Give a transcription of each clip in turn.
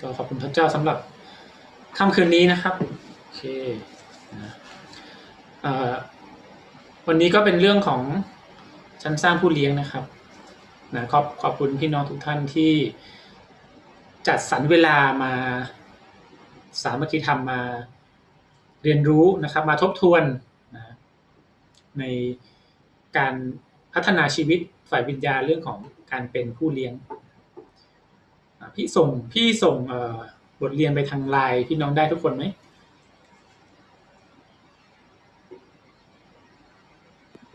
ก็ขอบคุณพระเจ้าสำหรับค่ำคืนนี้นะครับโอเคนะวันนี้ก็เป็นเรื่องของชั้นสร้างผู้เลี้ยงนะครับนะขอบขอบคุณพี่น้องทุกท่านที่จัดสรรเวลามาสามัคคีธรรมมาเรียนรู้นะครับ มาทบทวนนะในการพัฒนาชีวิตฝ่ายวิญญาเรื่องของการเป็นผู้เลี้ยง พี่ส่งพี่ส่งบทเรียนไปทางไลน์พี่น้องได้ทุกคนไหม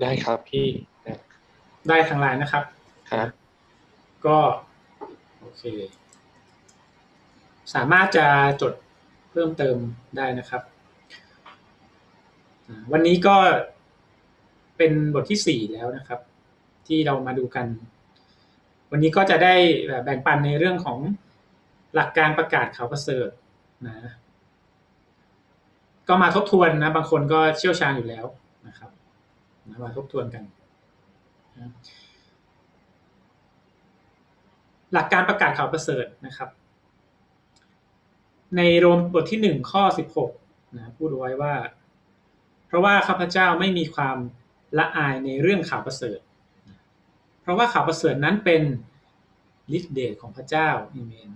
ได้ครับพี่ได้ทางไลน์นะครับครับ ก็โอเค สามารถจะจดเพิ่มเติมได้นะครับ วันนี้ก็เป็นบทที่สี่แล้วนะครับ ที่เรามาดูกัน วันนี้ก็จะได้แบ่งปันในเรื่องของหลักการประกาศข่าวประเสริฐนะก็มาทบทวนนะ บางคนก็เชี่ยวชาญอยู่แล้วนะครับมาทบทวนกัน หลักการประกาศข่าวประเสริฐนะครับ ในโรมบทที่หนึ่งข้อสิบหกนะพูดไว้ว่า เพราะว่าข้าพเจ้าไม่มีความละอายในเรื่องข่าวประเสริฐ เพราะว่าข่าวประเสริฐนั้นเป็นฤทธิเดชของพระเจ้าอเมน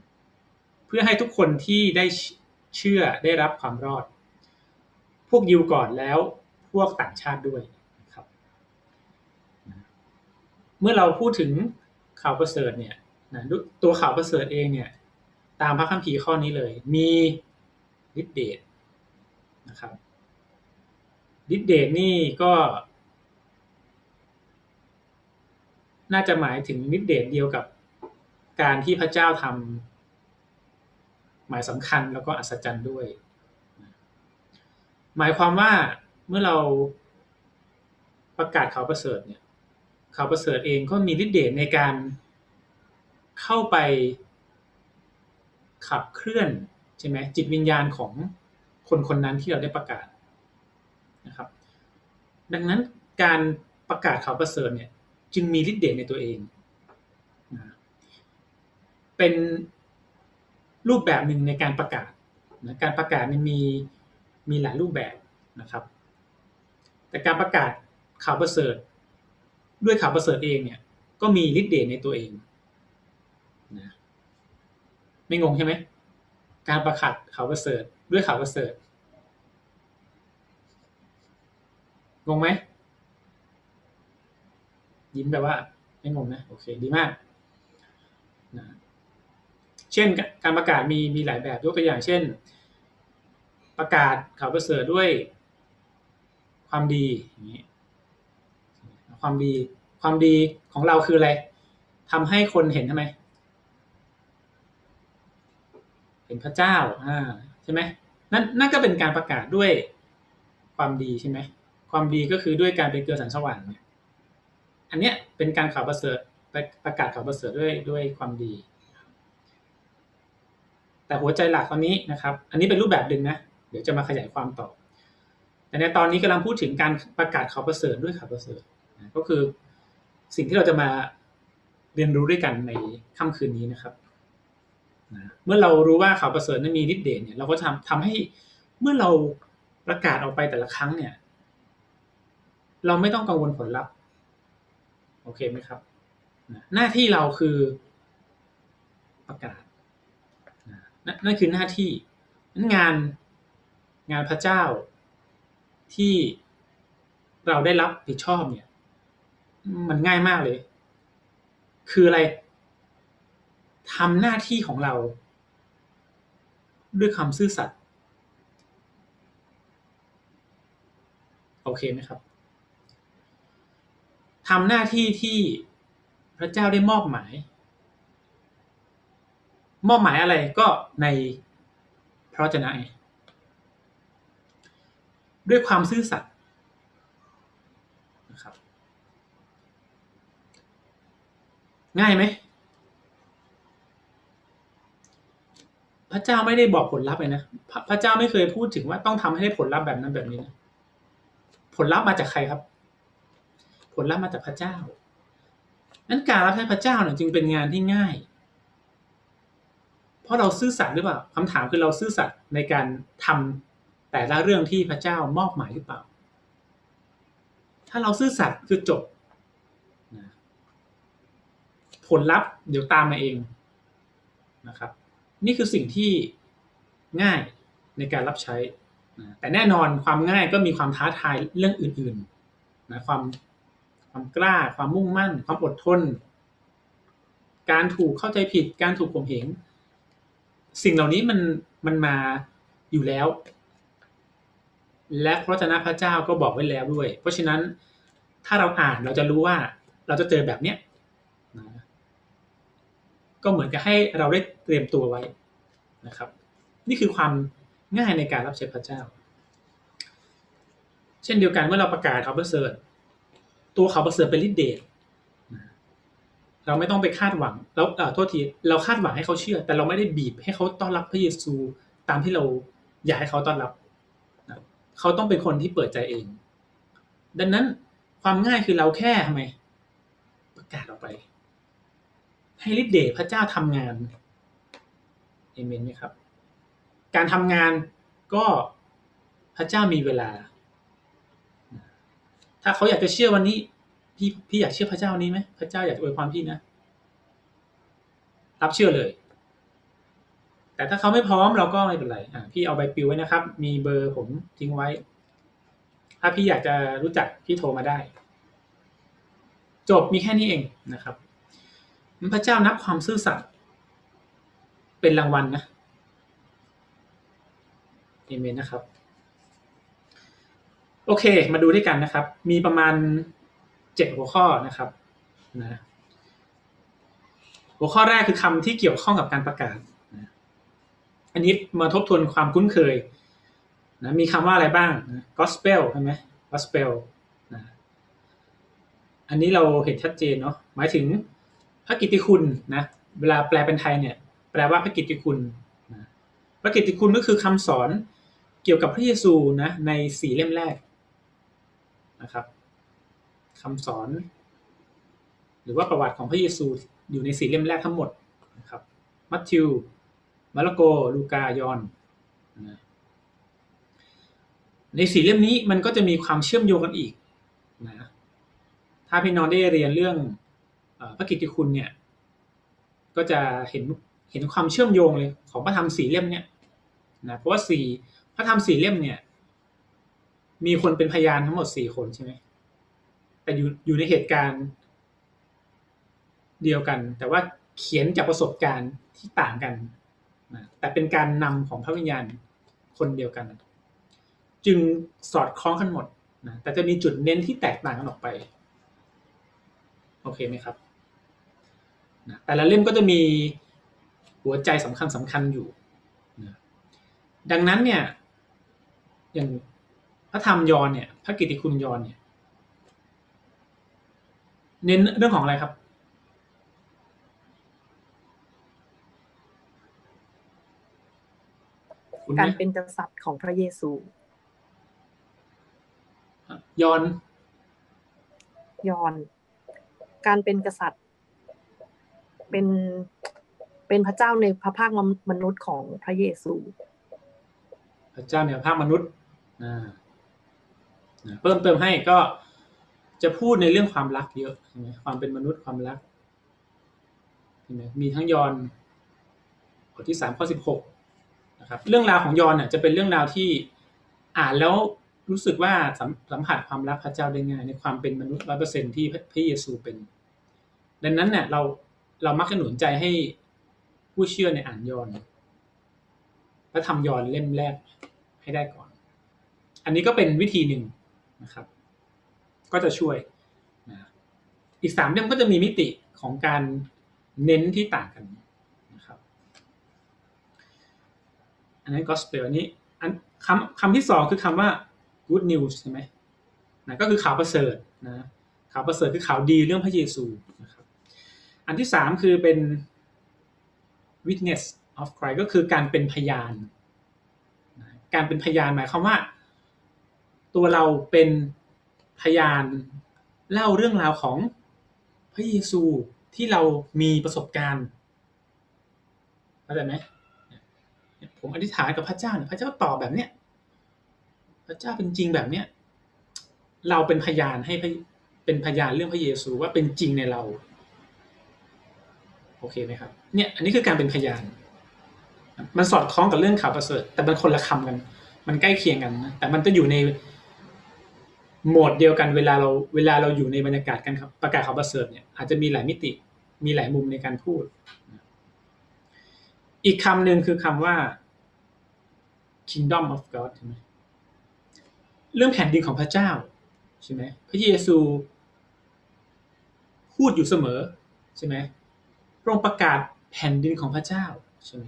เพื่อให้ทุกคนที่ได้เชื่อได้รับความรอด พวกยิวก่อนแล้วพวกต่างชาติด้วยครับ เมื่อเราพูดถึงข่าวประเสริฐเนี่ยตัวข่าวประเสริฐเองเนี่ย ตามพระคัมภีร์ข้อนี้เลย มีฤทธิเดชนะครับฤทธิเดชนี่ก็ น่าจะหมายถึงฤทธิเดชเดียวกับการที่พระเจ้าทำหมายสำคัญแล้วก็อัศจรรย์ด้วย หมายความว่าเมื่อเราประกาศข่าวประเสริฐเนี่ยข่าวประเสริฐเองก็มีฤทธิเดชในการเข้าไปขับเคลื่อนใช่ไหมจิตวิญญาณของคนคนนั้นที่เราได้ประกาศนะครับ ดังนั้นการประกาศข่าวประเสริฐเนี่ย จึงมีฤทธิ์เดชในตัวเองนะเป็นรูปแบบหนึ่งในการประกาศนะการประกาศนี่มีมีหลายรูปแบบนะครับ แต่การประกาศข่าวประเสริฐ ด้วยข่าวประเสริฐเองเนี่ยก็มีฤทธิ์เดชในตัวเองนะไม่งงใช่ไหมการประกาศข่าวประเสริฐด้วยข่าวประเสริฐงงไหม ยิ้มแปลว่าไม่งงนะโอเคดีมากนะเช่นการประกาศมีมีหลายแบบยกตัวอย่างเช่น ประกาศข่าวประเสริฐด้วยความดีอย่างนี้ความดีความดีของเราคืออะไรทำให้คนเห็นทำไม เห็นพระเจ้าอ่าใช่ไหมนั่นนั่นก็เป็นการประกาศด้วยความดีใช่ไหมความดีก็คือด้วยการเป็นเกลือสันสวรรค์ อันเนี้ยเป็นการข่าวประเสริฐประกาศข่าวประเสริฐด้วยด้วยความดี แต่หัวใจหลักตอนนี้นะครับ อันนี้เป็นรูปแบบหนึ่งนะ เดี๋ยวจะมาขยายความต่อ แต่ในตอนนี้กำลังพูดถึงการประกาศข่าวประเสริฐด้วยข่าวประเสริฐก็คือสิ่งที่เราจะมาเรียนรู้ด้วยกันในค่ำคืนนี้นะครับเมื่อเรารู้ว่าข่าวประเสริฐนั้นมีฤทธิ์เดชเนี่ยเราก็ทำทำให้เมื่อเราประกาศออกไปแต่ละครั้งเนี่ย เราไม่ต้องกังวลผลลัพธ์ โอเคไหมครับ หน้าที่เราคือประกาศนั่นคือหน้าที่นั้นงานงานพระเจ้าที่เราได้รับผิดชอบเนี่ย มันง่ายมากเลย คืออะไรทำหน้าที่ของเรา ด้วยคำซื่อสัตย์โอเคไหมครับ ทำหน้าที่ที่พระเจ้าได้มอบหมาย มอบหมายอะไรก็ในพระเจ้าด้วยความซื่อสัตย์นะครับ ง่ายไหมพระเจ้าไม่ได้บอกผลลัพธ์เลยนะพระพระเจ้าไม่เคยพูดถึงว่าต้องทำให้ได้ผลลัพธ์แบบนั้นแบบนี้นะผลลัพธ์มาจากใครครับ ผลลัพธ์มาจากพระเจ้า นั้นการรับใช้พระเจ้าเนี่ยจึงเป็นงานที่ง่าย เพราะเราซื่อสัตย์หรือเปล่าคำถามคือเราซื่อสัตย์ในการทำแต่ละเรื่องที่พระเจ้ามอบหมายหรือเปล่า ถ้าเราซื่อสัตย์คือจบผลลัพธ์เดี๋ยวตามมาเองนะครับ นี่คือสิ่งที่ง่ายในการรับใช้ แต่แน่นอนความง่ายก็มีความท้าทายเรื่องอื่นๆนะความ ความกล้า ความมุ่งมั่น ความอดทน การถูกเข้าใจผิด การถูกข่มเหงสิ่งเหล่านี้มันมันมาอยู่แล้ว และพระเจ้าพระเจ้าก็บอกไว้แล้วด้วย เพราะฉะนั้นถ้าเราอ่านเราจะรู้ว่าเราจะเจอแบบเนี้ยก็เหมือนกับให้เราได้เตรียมตัวไว้นะครับ นี่คือความง่ายในการรับใช้พระเจ้า เช่นเดียวกันเมื่อเราประกาศข่าวประเสริฐ ตัวเขาประเสริฐเป็นลิเดตเราไม่ต้องไปคาดหวังแล้วโทษทีเราคาดหวังให้เขาเชื่อ แต่เราไม่ได้บีบให้เขาต้อนรับพระเยซูตามที่เราอยากให้เขาต้อนรับเขาต้องเป็นคนที่เปิดใจเอง ดังนั้นความง่ายคือเราแค่ทำไมประกาศออกไป ให้ฤทธิ์เดชพระเจ้าทำงานเอเมนไหมครับ การทำงานก็พระเจ้ามีเวลา ถ้าเขาอยากจะเชื่อวันนี้ พี่พี่อยากเชื่อพระเจ้านี้ไหมพระเจ้าอยากอวยพรพี่นะรับเชื่อเลย แต่ถ้าเขาไม่พร้อมเราก็ไม่เป็นไรอ่าพี่เอาใบปลิวไว้นะครับ มีเบอร์ผมทิ้งไว้ ถ้าพี่อยากจะรู้จักพี่โทรมาได้ จบมีแค่นี้เองนะครับพระเจ้านับความซื่อสัตย์เป็นรางวัลนะเอเมนนะครับ โอเค มาดูด้วยกันนะครับ มีประมาณเจ็ดหัวข้อนะครับนะหัวข้อแรกคือคำที่เกี่ยวข้องกับการประกาศ อันนี้มาทบทวนความคุ้นเคยนะมีคำว่าอะไรบ้างนะ gospel ใช่ไหม gospel นะอันนี้เราเห็นชัดเจนเนาะหมายถึงพระกิตติคุณนะ เวลาแปลเป็นไทยเนี่ย แปลว่าพระกิตติคุณนะพระกิตติคุณก็คือคำสอนเกี่ยวกับพระเยซูนะในสี่เล่มแรก นะครับคำสอน หรือว่าประวัติของพระเยซูอยู่ในสี่เล่มแรกทั้งหมดนะครับมัทธิวมาระโก ลูกายอนในสี่เล่มนี้มันก็จะมีความเชื่อมโยงกันอีกนะถ้าพี่น้องได้เรียนเรื่องพระกิตติคุณเนี่ย ก็จะเห็นเห็นความเชื่อมโยงเลยของพระธรรมสี่เล่มเนี่ยนะเพราะว่าสี่พระธรรมสี่เล่มเนี่ย มีคนเป็นพยานทั้งหมดสี่คนใช่ไหมแต่อยู่อยู่ในเหตุการณ์เดียวกัน แต่ว่าเขียนจากประสบการณ์ที่ต่างกันแต่เป็นการนำของพระวิญญาณคนเดียวกัน จึงสอดคล้องกันหมดนะแต่จะมีจุดเน้นที่แตกต่างกันออกไป โอเคไหมครับนะแต่ละเล่มก็จะมีหัวใจสำคัญสำคัญอยู่นะดังนั้นเนี่ยอย่าง ระธรรมยอนเนี่ยพระกิติคุณยอนเนี่ย เน้นเรื่องของอะไรครับ การเป็นกษัตริย์ของพระเยซู ยอน ยอน การเป็นกษัตริย์ เป็นเป็นพระเจ้าในพระภาคมนุษย์ของพระเยซู พระเจ้าในพระภาคมนุษย์ เพิ่มเติมให้ก็จะพูดในเรื่องความรักเยอะใช่ไหมความเป็นมนุษย์ความรักใช่ไหมมีทั้งยอนบทที่สามข้อสิบหกนะครับ เรื่องราวของยอนเนี่ยจะเป็นเรื่องราวที่อ่านแล้วรู้สึกว่าสัมผัสความรักพระเจ้าได้ง่าย ในความเป็นมนุษย์ร้อยเปอร์เซ็นที่พระเยซูเป็น ดังนั้นเนี่ยเราเรามักจะหนุนใจให้ผู้เชื่อในอ่านยอนและทำยอนเล่มแรกให้ได้ก่อน อันนี้ก็เป็นวิธีหนึ่ง นะครับ ก็จะช่วยนะอีกสามเล่มก็จะมีมิติของการเน้นที่ต่างกันนะครับ อันนั้น gospel อันนี้อันคำคำที่สองคือคำว่า good news ใช่ไหมนะก็คือข่าวประเสริฐนะข่าวประเสริฐคือข่าวดีเรื่องพระเยซูนะครับอันที่สามคือเป็น witness of Christ ก็คือการเป็นพยาน การเป็นพยานหมายความว่า ตัวเราเป็นพยานเล่าเรื่องราวของพระเยซูที่เรามีประสบการณ์เข้าใจไหมผมอธิษฐานกับพระเจ้าเนี่ยพระเจ้าตอบแบบเนี้ยพระเจ้าเป็นจริงแบบเนี้ยเราเป็นพยานให้เป็นพยานเรื่องพระเยซูว่าเป็นจริงในเรา โอเคไหมครับ เนี่ย อันนี้คือการเป็นพยาน มันสอดคล้องกับเรื่องข่าวประเสริฐ แต่มันคนละคำกัน มันใกล้เคียงกันนะแต่มันจะอยู่ใน โหมดเดียวกันเวลาเราเวลาเราอยู่ในบรรยากาศการประกาศข่าวประเสริฐเนี่ยอาจจะมีหลายมิติมีหลายมุมในการพูด อีกคำหนึ่งคือคำว่า kingdom of God ใช่ไหมเรื่องแผ่นดินของพระเจ้าใช่ไหมพระเยซูพูดอยู่เสมอใช่ไหมพระองค์ประกาศแผ่นดินของพระเจ้าใช่ไหม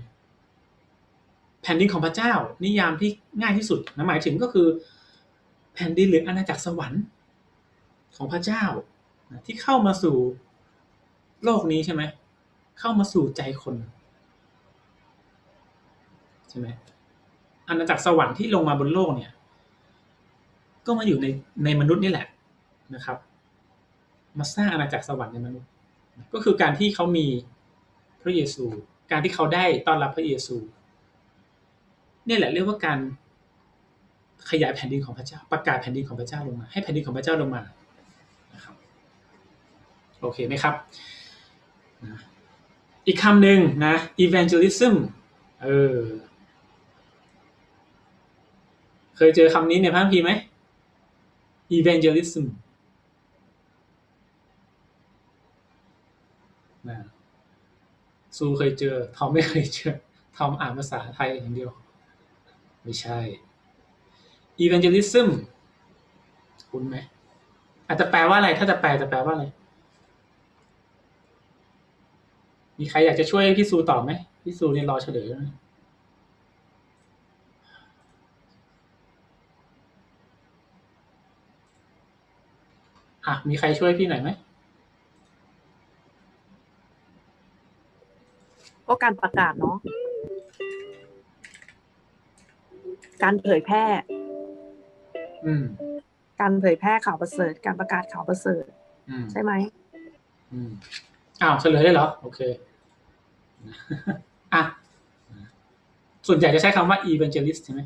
แผ่นดินของพระเจ้า นิยามที่ง่ายที่สุดนะหมายถึงก็คือ แผ่นดินหรืออาณาจักรสวรรค์ของพระเจ้าที่เข้ามาสู่โลกนี้ใช่ไหมเข้ามาสู่ใจคนใช่ไหมอาณาจักรสวรรค์ที่ลงมาบนโลกเนี่ย ก็มาอยู่ในในมนุษย์นี่แหละนะครับ มาสร้างอาณาจักรสวรรค์ในมนุษย์ ก็คือการที่เขามีพระเยซู การที่เขาได้ต้อนรับพระเยซูนี่แหละเรียกว่าการ ขยายแผ่นดินของพระเจ้า ประกาศแผ่นดินของพระเจ้าลงมา ให้แผ่นดินของพระเจ้าลงมานะครับโอเคไหมครับอีกคำหนึ่งนะ evangelism เออเคยเจอคำนี้ในพระคัมภีร์ไหม evangelism นะซูเคยเจอทอมไม่เคยเจอทอมอ่านภาษาไทยอย่างเดียว ไม่ใช่ evangelism คุณไหมอาจจะแปลว่าอะไร ถ้าจะแปลจะแปลว่าอะไร มีใครอยากจะช่วยพี่ซูตอบไหมพี่ซูเนี่ยรอเฉลยนะอะ มีใครช่วยพี่หน่อยไหมก็การประกาศเนาะ การเผยแพร่ การเผยแพร่ข่าวประเสริฐ การประกาศข่าวประเสริฐอืมใช่ไหมอืมอ้าวเฉลยได้เหรอ โอเคอะส่วนใหญ่จะใช้คำว่า evangelist ใช่ไหม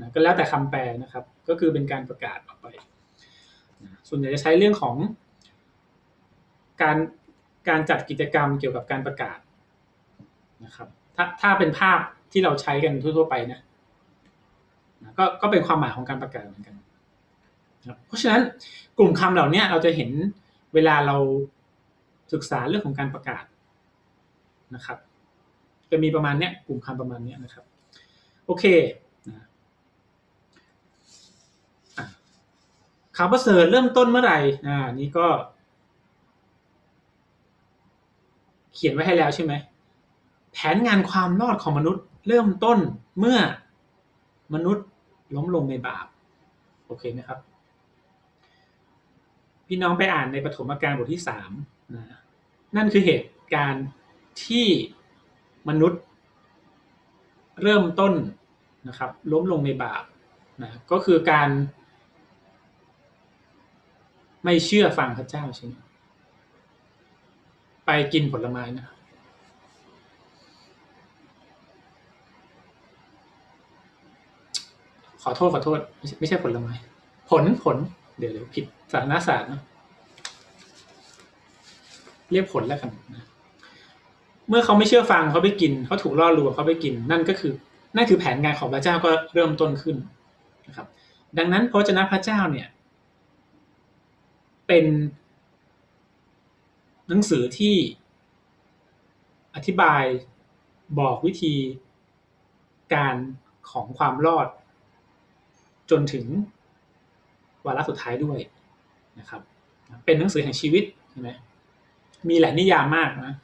นะก็แล้วแต่คำแปลนะครับ ก็คือเป็นการประกาศออกไปนะส่วนใหญ่จะใช้เรื่องของการการจัดกิจกรรมเกี่ยวกับการประกาศนะครับถ้าถ้าเป็นภาพที่เราใช้กันทั่วๆไปนะนะก็ก็เป็นความหมายของการประกาศเหมือนกันนะ เพราะฉะนั้นกลุ่มคำเหล่านี้เราจะเห็นเวลาเราศึกษาเรื่องของการประกาศนะครับ จะมีประมาณเนี้ยกลุ่มคำประมาณเนี้ยนะครับ โอเคข่าวประเสริฐเริ่มต้นเมื่อไหร่ อ่า นี่ก็ เขียนไว้ให้แล้วใช่ไหม แผนงานความรอดของมนุษย์ เริ่มต้นเมื่อมนุษย์ล้มลงในบาป โอเคไหมครับ พี่น้องไปอ่านในปฐมกาลบทที่สามนะนั่นคือเหตุการณ์ที่มนุษย์ เริ่มต้นนะครับ ล้มลงในบาปนะก็คือการไม่เชื่อฟังพระเจ้าใช่ไหมไปกินผลไม้นะขอโทษขอโทษ ไม่ใช่ไม่ใช่ผลไม้ ผลผล เดี๋ยวเดี๋ยวผิดสารศาสตร์เนาะเรียกผลแล้วกันนะเมื่อเขาไม่เชื่อฟังเขาไปกินเขาถูกล่อลวงเขาไปกิน นั่นก็คือนั่นคือแผนงานของพระเจ้าก็เริ่มต้นขึ้นนะครับ ดังนั้นพระเจ้าพระเจ้าเนี่ย เป็นหนังสือที่อธิบายบอกวิธีการของความรอด จนถึง วาระสุดท้ายด้วยนะครับ เป็นหนังสือแห่งชีวิตใช่ไหมมีหลายนิยามมากนะ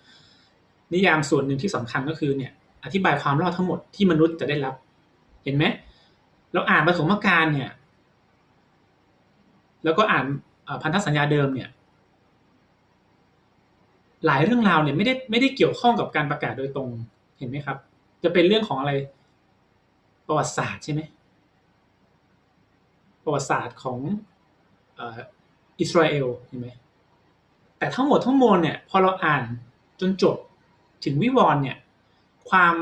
นิยามส่วนหนึ่งที่สำคัญก็คือเนี่ย อธิบายความรอดทั้งหมดที่มนุษย์จะได้รับ เห็นไหมเราอ่านปฐมกาลเนี่ย แล้วก็อ่านพันธสัญญาเดิมเนี่ย หลายเรื่องราวเนี่ยไม่ได้ไม่ได้เกี่ยวข้องกับการประกาศโดยตรง เห็นไหมครับ จะเป็นเรื่องของอะไรประวัติศาสตร์ใช่ไหม ประวัติศาสตร์ของอิสราเอลเห็นไหมแต่ทั้งหมดทั้งมวลเนี่ยพอเราอ่านจนจบถึงวิวรณ์เนี่ยความ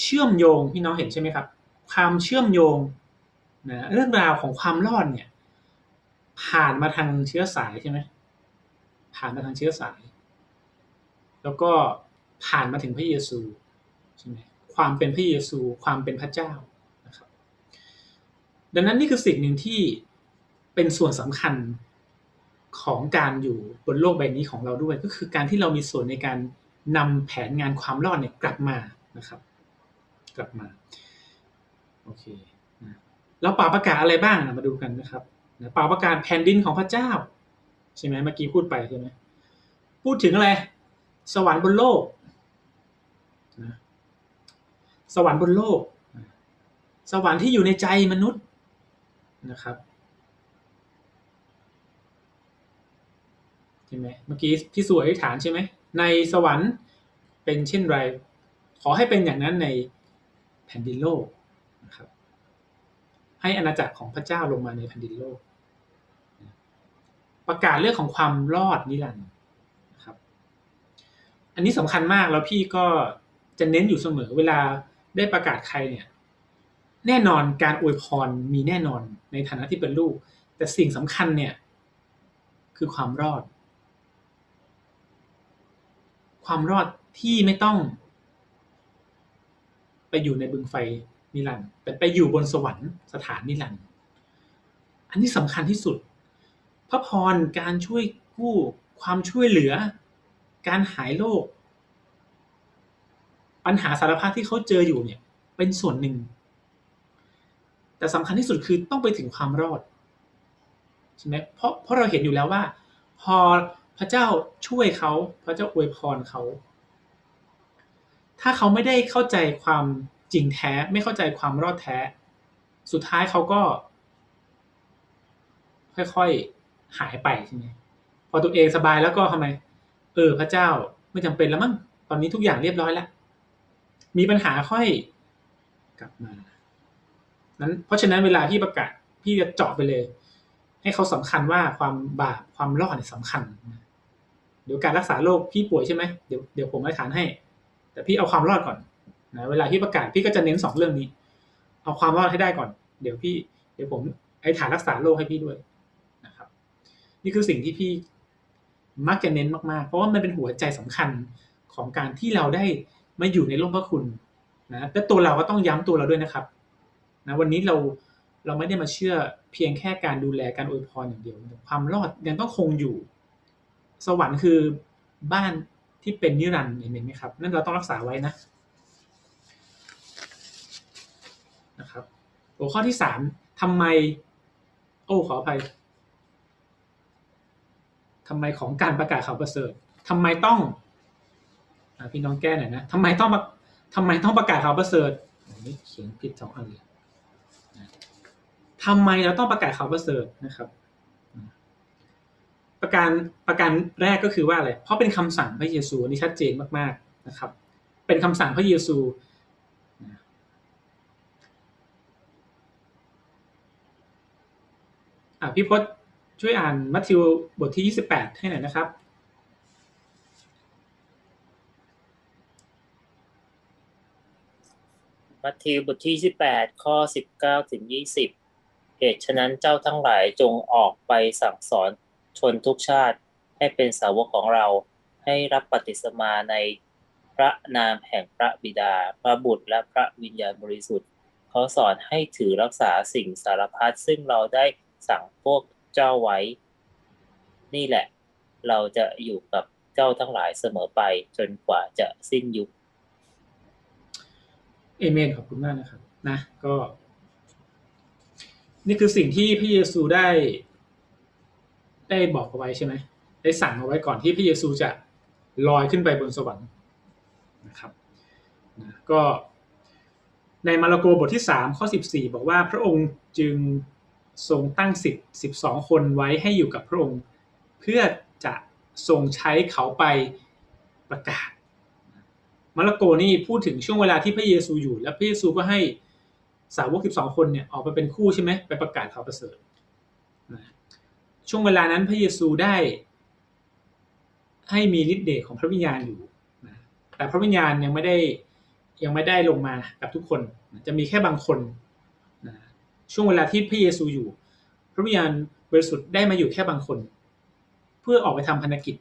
เชื่อมโยงพี่น้องเห็นใช่ไหมครับ ความเชื่อมโยงนะเรื่องราวของความรอดเนี่ยผ่านมาทางเชื้อสายใช่ไหมผ่านมาทางเชื้อสาย แล้วก็ผ่านมาถึงพระเยซูใช่ไหมความเป็นพระเยซูความเป็นพระเจ้า ดังนั้นนี่คือสิ่งหนึ่งที่เป็นส่วนสำคัญของการอยู่บนโลกใบนี้ของเราด้วย ก็คือการที่เรามีส่วนในการนำแผนงานความรอดเนี่ยกลับมานะครับ กลับมาโอเคนะเราป่าประกาศอะไรบ้างนะมาดูกันนะครับป่าประกาศแผ่นดินของพระเจ้า ใช่ไหมเมื่อกี้พูดไปใช่ไหมพูดถึงอะไร สวรรค์บนโลกนะสวรรค์บนโลก สวรรค์ที่อยู่ในใจมนุษย์ นะครับใช่ไหมเมื่อกี้พี่สวยฐานใช่ไหมในสวรรค์เป็นเช่นไร ขอให้เป็นอย่างนั้นในแผ่นดินโลกนะครับ ให้อาณาจักรของพระเจ้าลงมาในแผ่นดินโลก ประกาศเรื่องของความรอดนิรันดร์นะครับ อันนี้สำคัญมากแล้วพี่ก็จะเน้นอยู่เสมอเวลาได้ประกาศใครเนี่ย แน่นอนการอวยพรมีแน่นอนในฐานะที่เป็นลูก แต่สิ่งสำคัญเนี่ยคือความรอด ความรอดที่ไม่ต้อง ไปอยู่ในบึงไฟนิรันด์แต่ไปอยู่บนสวรรค์สถานนิรันด์อันนี้สำคัญที่สุด พระพรการช่วยกู้ความช่วยเหลือ การหายโรคปัญหาสารพัดที่เขาเจออยู่เนี่ย เป็นส่วนหนึ่ง แต่สำคัญที่สุดคือต้องไปถึงความรอดใช่ไหมเพราะเพราะเราเห็นอยู่แล้วว่า พอพระเจ้าช่วยเขา พระเจ้าอวยพรเขา ถ้าเขาไม่ได้เข้าใจความจริงแท้ไม่เข้าใจความรอดแท้ สุดท้ายเขาก็ ค่อยๆหายไปใช่ไหมพอตัวเองสบายแล้วก็ทำไม เออ พระเจ้าไม่จำเป็นแล้วมั้งตอนนี้ทุกอย่างเรียบร้อยแล้วมีปัญหาค่อยกลับมา นั้นเพราะฉะนั้นเวลาที่ประกาศพี่จะเจาะไปเลย ให้เขาสำคัญว่าความบาปความรอดเนี่ยสำคัญ เดี๋ยวการรักษาโรคพี่ป่วยใช่ไหมเดี๋ยวเดี๋ยวผมอธิษฐานให้ แต่พี่เอาความรอดก่อนนะเวลาที่ประกาศพี่ก็จะเน้นสองเรื่องนี้ เอาความรอดให้ได้ก่อน เดี๋ยวพี่ เดี๋ยวผมไอ้ฐานรักษาโรคให้พี่ด้วยนะครับ นี่คือสิ่งที่พี่มักจะเน้นมากๆ เพราะว่ามันเป็นหัวใจสำคัญของการที่เราได้มาอยู่ในร่มพระคุณนะและตัวเราก็ต้องย้ำตัวเราด้วยนะครับ นะวันนี้เราเราไม่ได้มาเชื่อเพียงแค่การดูแลการอวยพรอย่างเดียว ความรอดยังต้องคงอยู่ สวรรค์คือบ้านที่เป็นนิรันดร์เห็นไหมครับ นั่นเราต้องรักษาไว้นะนะครับหัวข้อที่สามทำไม โอ้ขออภัยทำไมของการประกาศข่าวประเสริฐทำไมต้องอพี่น้องแก้หน่อยนะทำไมต้องทำไมต้องประกาศข่าวประเสริฐนี่เขียนผิดสองอันเลย ทำไมเราต้องประกาศข่าวประเสริฐนะครับ ประการประการแรกก็คือว่าอะไรเพราะเป็นคำสั่งพระเยซูนี่ชัดเจนมากๆนะครับ เป็นคำสั่งพระเยซูอะพี่พศช่วยอ่านมัทธิวบทที่ยี่สิบแปดให้หน่อยนะครับ มัทธิวบทที่สิบแปดข้อสิบเก้าถึงยี่สิบ เหตุฉะนั้นเจ้าทั้งหลายจงออกไปสั่งสอนชนทุกชาติให้เป็นสาวกของเราให้รับปฏิสมาในพระนามแห่งพระบิดา พระบุตรและพระวิญญาณบริสุทธิ์เขาสอนให้ถือรักษาสิ่งสารพัดซึ่งเราได้สั่งพวกเจ้าไว้ นี่แหละ เราจะอยู่กับเจ้าทั้งหลายเสมอไปจนกว่าจะสิ้นยุคเอเมนขอบคุณมากนะครับนะก็ นี่คือสิ่งที่พระเยซูได้ ได้บอกเอาไว้ใช่ไหมได้สั่งเอาไว้ก่อนที่พระเยซูจะลอยขึ้นไปบนสวรรค์นะครับนะก็ในมาระโกบทที่สามข้อสิบสี่บอกว่าพระองค์จึงทรงตั้งสิทธิ์สิบสองคนไว้ให้อยู่กับพระองค์ เพื่อจะทรงใช้เขาไปประกาศมาระโกนี่พูดถึงช่วงเวลาที่พระเยซูอยู่ และพระเยซูก็ให้ สาวกสิบสองคนเนี่ยออกไปเป็นคู่ใช่ไหมไปประกาศข่าวประเสริฐช่วงเวลานั้นพระเยซูได้ ให้มีฤทธิ์เดชของพระวิญญาณอยู่นะแต่พระวิญญาณยังไม่ได้ยังไม่ได้ลงมากับทุกคนจะมีแค่บางคนนะช่วงเวลาที่พระเยซูอยู่ พระวิญญาณบริสุทธิ์ได้มาอยู่แค่บางคน เพื่อออกไปทำพันธกิจ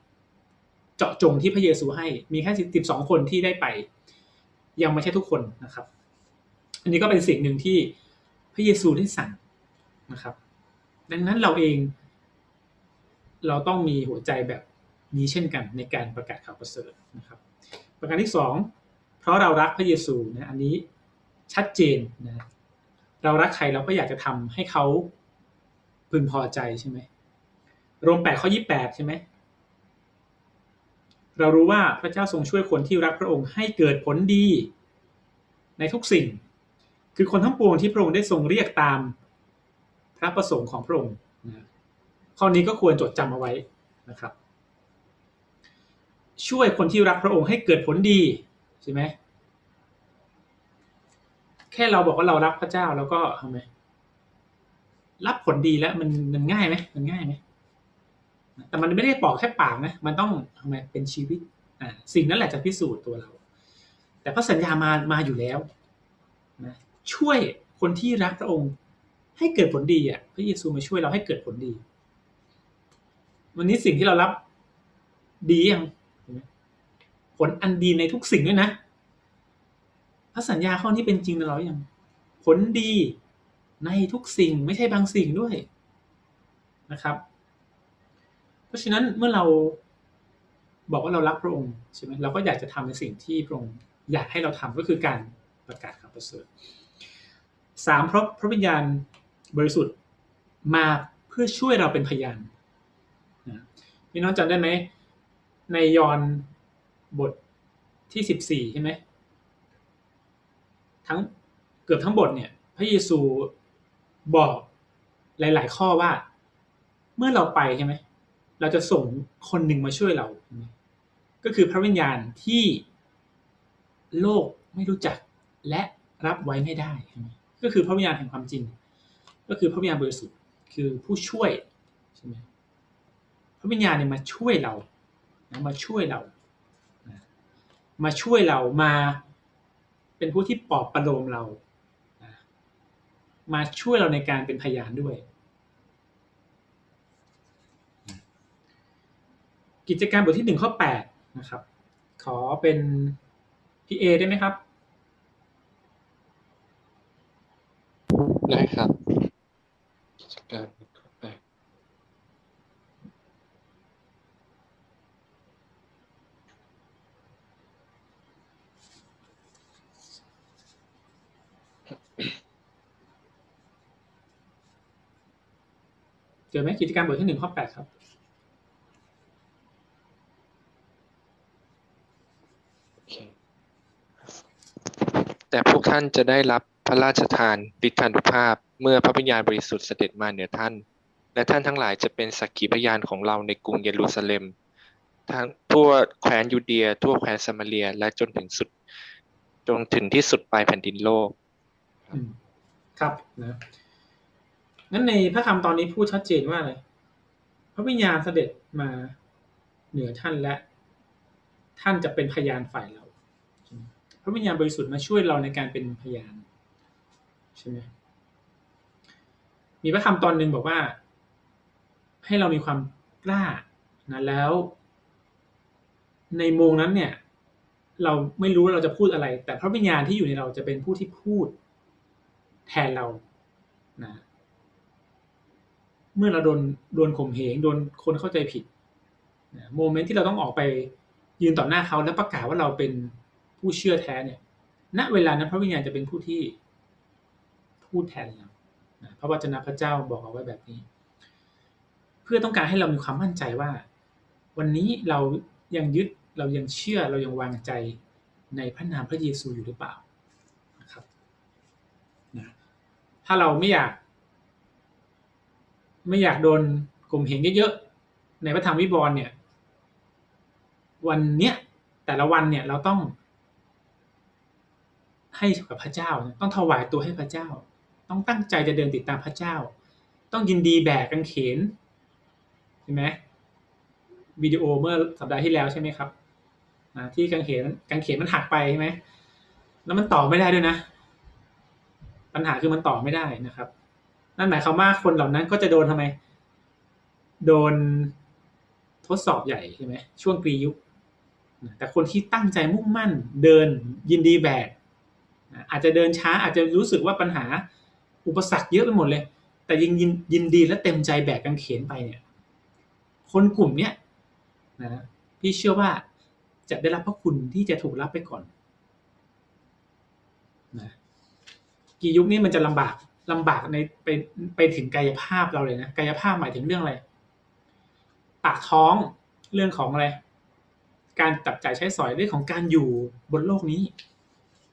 เจาะจงที่พระเยซูให้มีแค่สิบสองคนที่ได้ไป ยังไม่ใช่ทุกคนนะครับ นนี้ก็เป็นสิ่งหนึ่งที่พระเยซูได้สั่งนะครับ ดังนั้นเราเอง เราต้องมีหัวใจแบบนี้เช่นกันในการประกาศข่าวประเสริฐนะครับ ประการที่สองเพราะเรารักพระเยซูนะอันนี้ชัดเจนนะเรารักใครเราก็อยากจะทำให้เขาพึงพอใจใช่ไหมโรมแปดข้อยี่แปดใช่ไหมเรารู้ว่าพระเจ้าทรงช่วยคนที่รักพระองค์ให้เกิดผลดีในทุกสิ่ง คือคนทั้งปวงที่พระองค์ได้ทรงเรียกตามพระประสงค์ของพระองค์นะข้อนี้ก็ควรจดจำเอาไว้นะครับ ช่วยคนที่รักพระองค์ให้เกิดผลดีใช่ไหมแค่เราบอกว่าเรารักพระเจ้าแล้วก็ทำไมรับผลดีแล้วมันมันง่ายไหมมันง่ายไหมแต่มันไม่ได้บอกแค่ปากนะ มันต้องทำไมเป็นชีวิตอ่าสิ่งนั้นแหละจะพิสูจน์ตัวเรา แต่พระสัญญามามาอยู่แล้ว ช่วยคนที่รักพระองค์ ให้เกิดผลดีอะพระเยซูมาช่วยเราให้เกิดผลดี วันนี้สิ่งที่เรารับดียังผลอันดีในทุกสิ่งด้วยนะพระสัญญาข้อนี้เป็นจริงในเราอย่างผลดีในทุกสิ่งไม่ใช่บางสิ่งด้วยนะครับ เพราะฉะนั้นเมื่อเราบอกว่าเรารักพระองค์ใช่ไหมเราก็อยากจะทำในสิ่งที่พระองค์อยากให้เราทำก็คือการประกาศข่าวประเสริฐ สามเพราะพระวิญญาณบริสุทธิ์มาเพื่อช่วยเราเป็นพยานพี่น้องจำได้ไหม ในยอห์นบทที่สิบสี่ใช่ไหมทั้งเกือบทั้งบทเนี่ย พระเยซูบอกหลาย ๆ ข้อว่าเมื่อเราไปใช่ไหมเราจะส่งคนหนึ่งมาช่วยเรา ก็คือพระวิญญาณที่โลกไม่รู้จักและรับไว้ไม่ได้ใช่ไหม ก็คือพระวิญญาณแห่งความจริง ก็คือพระวิญญาณบริสุทธิ์คือผู้ช่วยใช่ไหมพระวิญญาณเนี่ยมาช่วยเรานะมาช่วยเรานะมาช่วยเรามาเป็นผู้ที่ปลอบประโลมเรานะมาช่วยเราในการเป็นพยานด้วย กิจการบทที่หนึ่งข้อแปดนะครับ ขอเป็นพี่เอได้ไหมครับ ได้ครับกิจการไปเจอไหมกิจการบทที่หนึ่งข้อแปดครับโอเคแต่พวกท่านจะได้รับพ ระราชทานฤทธานุภาพ เมื่อพระวิญญาณบริสุทธิ์เสด็จมาเหนือท่าน และท่านทั้งหลายจะเป็นสักขีพยานของเราในกรุงเยรูซาเล็ม ทั้งทั่วแคว้นยูเดีย ทั่วแคว้นสมาเรีย และจนถึงสุดจนถึงที่สุดปลายแผ่นดินโลก ครับนะงั้นในพระคำตอนนี้พูดชัดเจนว่าอะไรพระวิญญาณเสด็จมาเหนือท่านและ ท่านจะเป็นพยานฝ่ายเรา พระวิญญาณบริสุทธิ์มาช่วยเราในการเป็นพยาน ใช่ไหมมีพระคำตอนหนึ่งบอกว่า ให้เรามีความกล้านะแล้ว ในโมงนั้นเนี่ย เราไม่รู้ว่าเราจะพูดอะไร แต่พระวิญญาณที่อยู่ในเราจะเป็นผู้ที่พูด แทนเรานะเมื่อเราโดนโดนข่มเหงโดนคนเข้าใจผิดนะโมเมนต์ที่เราต้องออกไปยืนต่อหน้าเขาแล้วประกาศว่าเราเป็นผู้เชื่อแท้เนี่ย ณ เวลานั้นพระวิญญาณจะเป็นผู้ที่ พูดแทนเรานะพระวจนะพระเจ้าบอกเอาไว้แบบนี้ เพื่อต้องการให้เรามีความมั่นใจว่า วันนี้เรายังยึดเรายังเชื่อเรายังวางใจในพระนามพระเยซูอยู่หรือเปล่านะครับนะถ้าเราไม่อยาก ไม่อยากโดนกลุ่มเหงเยอะๆในพระธรรมวิบรณ์เนี่ย วันเนี้ยแต่ละวันเนี่ยเราต้องให้กับพระเจ้า ต้องถวายตัวให้พระเจ้า ต้องตั้งใจจะเดินติดตามพระเจ้า ต้องยินดีแบกกางเขนใช่ไหมวิดีโอเมื่อสัปดาห์ที่แล้วใช่ไหมครับที่กางเขนกางเขนมันหักไปใช่ไหมแล้วมันต่อไม่ได้ด้วยนะ ปัญหาคือมันต่อไม่ได้นะครับ นั่นหมายความว่าคนเหล่านั้นก็จะโดนทำไม โดนทดสอบใหญ่ใช่ไหมช่วงกรียุคแต่คนที่ตั้งใจมุ่งมั่นเดินยินดีแบกอาจจะเดินช้าอาจจะรู้สึกว่าปัญหา อุปสรรคเยอะไปหมดเลย แต่ยิงยินยินดีและเต็มใจแบกกังเขนไปเนี่ย คนกลุ่มเนี้ยนะพี่เชื่อว่าจะได้รับพระคุณที่จะถูกรับไปก่อนนะกี่ยุคนี้มันจะลำบากลำบากในไปไปถึงกายภาพเราเลยนะกายภาพหมายถึงเรื่องอะไรปากท้องเรื่องของอะไรการจับจ่ายใช้สอยเรื่องของการอยู่บนโลกนี้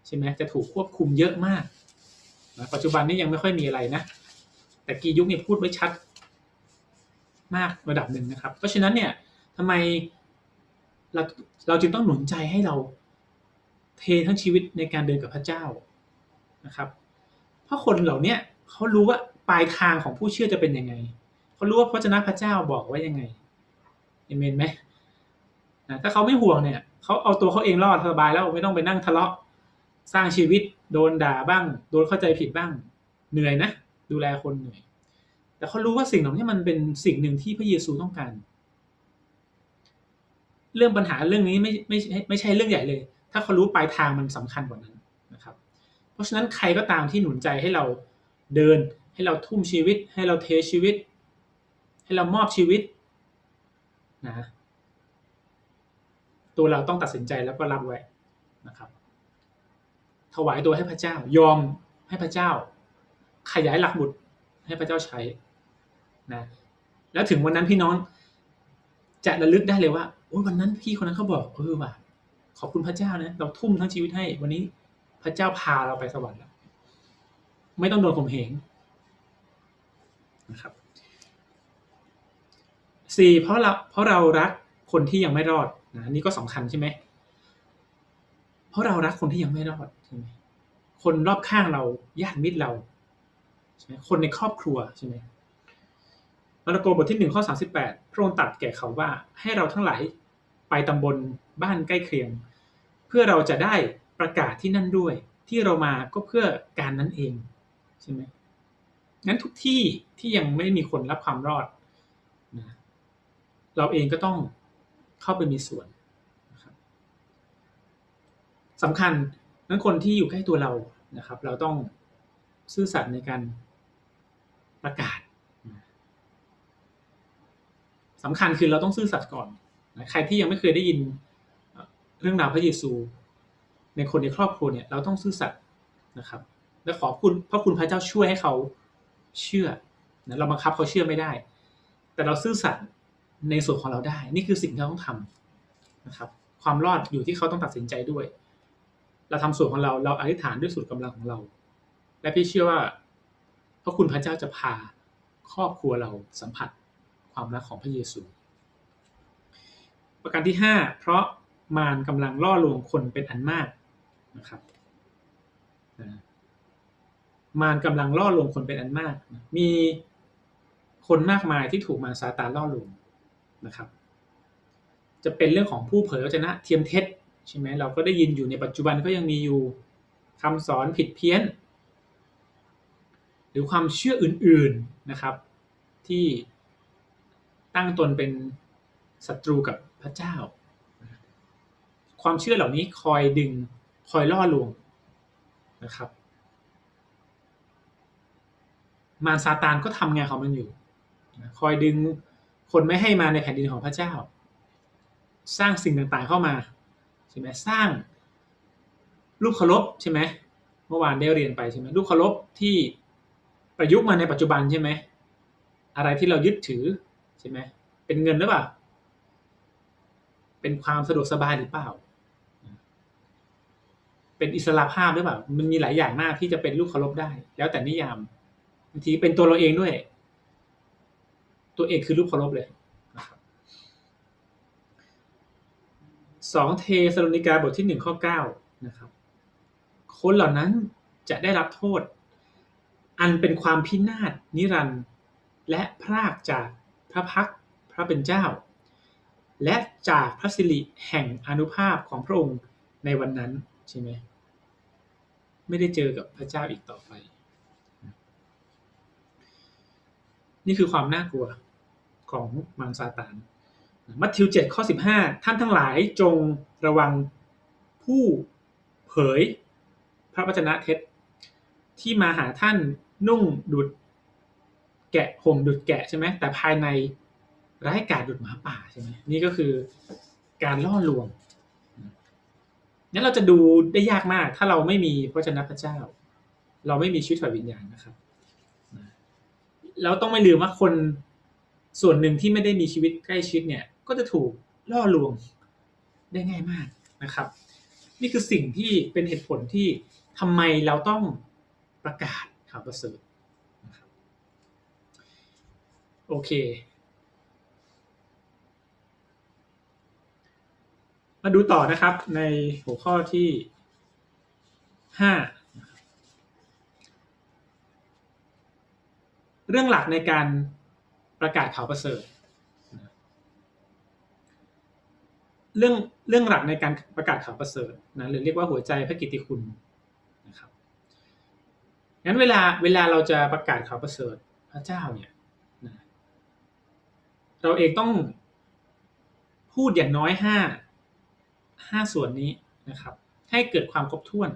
ใช่ไหมจะถูกควบคุมเยอะมาก นะปัจจุบันนี้ยังไม่ค่อยมีอะไรนะ แต่กียุคนี้พูดไว้ชัด มากระดับหนึ่งนะครับ เพราะฉะนั้นเนี่ยทำไมเราเราจึงต้องหนุนใจให้เราเททั้งชีวิตในการเดินกับพระเจ้านะครับ เพราะคนเหล่านี้เขารู้ว่าปลายทางของผู้เชื่อจะเป็นยังไงเขารู้ว่าพระเจ้าพระเจ้าบอกว่ายังไงเอเมนไหมนะถ้าเขาไม่ห่วงเนี่ยเขาเอาตัวเขาเองรอดสบายแล้วไม่ต้องไปนั่งทะเลาะสร้างชีวิต โดนด่าบ้าง โดนเข้าใจผิดบ้าง เหนื่อยนะ ดูแลคนเหนื่อย แต่เขารู้ว่าสิ่งเหล่านี้มันเป็นสิ่งหนึ่งที่พระเยซูต้องการ เรื่องปัญหาเรื่องนี้ไม่ไม่ไม่ใช่เรื่องใหญ่เลย ถ้าเขารู้ปลายทางมันสำคัญกว่านั้นนะครับ เพราะฉะนั้นใครก็ตามที่หนุนใจให้เราเดิน ให้เราทุ่มชีวิต ให้เราเทชีวิต ให้เรามอบชีวิตนะตัวเราต้องตัดสินใจแล้วก็รับไว้นะครับ ถวายตัวให้พระเจ้ายอมให้พระเจ้า ขยายหลักบุตรให้พระเจ้าใช้นะแล้วถึงวันนั้นพี่น้องจะระลึกได้เลยว่าโอ้ยวันนั้นพี่คนนั้นเขาบอกเออว่ะขอบคุณพระเจ้านะเราทุ่มทั้งชีวิตให้ วันนี้พระเจ้าพาเราไปสวรรค์แล้วไม่ต้องโดนข่มเหงนะครับสี่เพราะเราเพราะเรารักคนที่ยังไม่รอดนะนี่ก็สำคัญใช่ไหมเพราะเรารักคนที่ยังไม่รอด ใช่ไหมคนรอบข้างเราญาติมิตรเราใช่ไหมคนในครอบครัวใช่ไหมมาระโกบทที่หนึ่งข้อสาสิบแปดพระองค์ตรัสแก่เขาว่า ให้เราทั้งหลายไปตำบลบ้านใกล้เคียง เพื่อเราจะได้ประกาศที่นั่นด้วย ที่เรามาก็เพื่อการนั้นเองใช่ไหมงั้นทุกที่ที่ยังไม่มีคนรับความรอดนะเราเองก็ต้องเข้าไปมีส่วนนะครับสำคัญ นั้นคนที่อยู่ใกล้ตัวเรานะครับ เราต้องซื่อสัตย์ในการประกาศสำคัญคือเราต้องซื่อสัตย์ก่อนนะใครที่ยังไม่เคยได้ยินเรื่องราวพระเยซู ในคนในครอบครัวเนี่ยเราต้องซื่อสัตย์นะครับ และขอบคุณพระคุณพระเจ้าช่วยให้เขาเชื่อนะเราบังคับเขาเชื่อไม่ได้ แต่เราซื่อสัตย์ในส่วนของเราได้ นี่คือสิ่งที่เราต้องทำนะครับ ความรอดอยู่ที่เขาต้องตัดสินใจด้วย เราทำส่วนของเราเราอธิษฐานด้วยสุดกำลังของเรา และพี่เชื่อว่าพระคุณพระเจ้าจะพาครอบครัวเราสัมผัสความรักของพระเยซู ประการที่ห้าเพราะมารกำลังล่อลวงคนเป็นอันมากนะครับมารกำลังล่อลวงคนเป็นอันมาก มีคนมากมายที่ถูกมารซาตานล่อลวงนะครับ จะเป็นเรื่องของผู้เผยพระชนะเทียมเท็จ ใช่ไหมเราก็ได้ยินอยู่ในปัจจุบันก็ยังมีอยู่คำสอนผิดเพี้ยน หรือความเชื่ออื่นๆนะครับ ที่ตั้งตนเป็นศัตรูกับพระเจ้า ความเชื่อเหล่านี้คอยดึงคอยล่อลวงนะครับ มารซาตานก็ทำงานของมันอยู่ คอยดึงคนไม่ให้มาในแผ่นดินของพระเจ้า สร้างสิ่งต่างๆเข้ามา ช่ไหมสร้างรูปเคารพใช่ไหมเมื่อวานได้เรียนไปใช่ไหมรูปเคารพที่ประยุกต์มาในปัจจุบันใช่ไหมอะไรที่เรายึดถือใช่ไหมเป็นเงินหรือเปล่า เป็นความสะดวกสบายหรือเปล่า เป็นอิสระภาพหรือเปล่า มันมีหลายอย่างมากที่จะเป็นลูกเคารพได้ แล้วแต่นิยามบางทีเป็นตัวเราเองด้วย ตัวเองคือลูกเคารพเลย สองเทสโลนิกาบทที่หนึ่งข้อเก้านะครับ คนเหล่านั้นจะได้รับโทษ อันเป็นความพินาศนิรันด์และพรากจากพระพักตร์พระเป็นเจ้า และจากพระสิริแห่งอานุภาพของพระองค์ในวันนั้นใช่ไหมไม่ได้เจอกับพระเจ้าอีกต่อไป นี่คือความน่ากลัวของมารซาตาน มัทธิวเจ็ดข้อสิบห้าท่านทั้งหลายจงระวังผู้เผยพระวจนะเท็จ ที่มาหาท่านนุ่งดุดแกะห่มดุดแกะใช่ไหมแต่ภายในร้ายกาจดุดหมาป่าใช่ไหมนี่ก็คือการล่อลวงนั้นเราจะดูได้ยากมาก ถ้าเราไม่มีพระวจนะพระเจ้า เราไม่มีชีวิตฝ่ายวิญญาณนะครับแล้วต้องไม่ลืมว่าคนส่วนหนึ่งที่ไม่ได้มีชีวิตใกล้ชิดเนี่ย ก็จะถูกล่อลวงได้ง่ายมากนะครับ นี่คือสิ่งที่เป็นเหตุผลที่ทำไมเราต้องประกาศข่าวประเสริฐโอเค มาดูต่อนะครับในหัวข้อที่ห้าเรื่องหลักในการประกาศข่าวประเสริฐ เรื่องเรื่องหลักในการประกาศข่าวประเสริฐนะหรือเรียกว่าหัวใจพระกิติคุณนะครับงั้นเวลาเวลาเราจะประกาศข่าวประเสริฐพระเจ้าเนี่ยนะเราเองต้องพูดอย่างน้อยห้าห้าส่วนนี้นะครับ ให้เกิดความครบถ้วน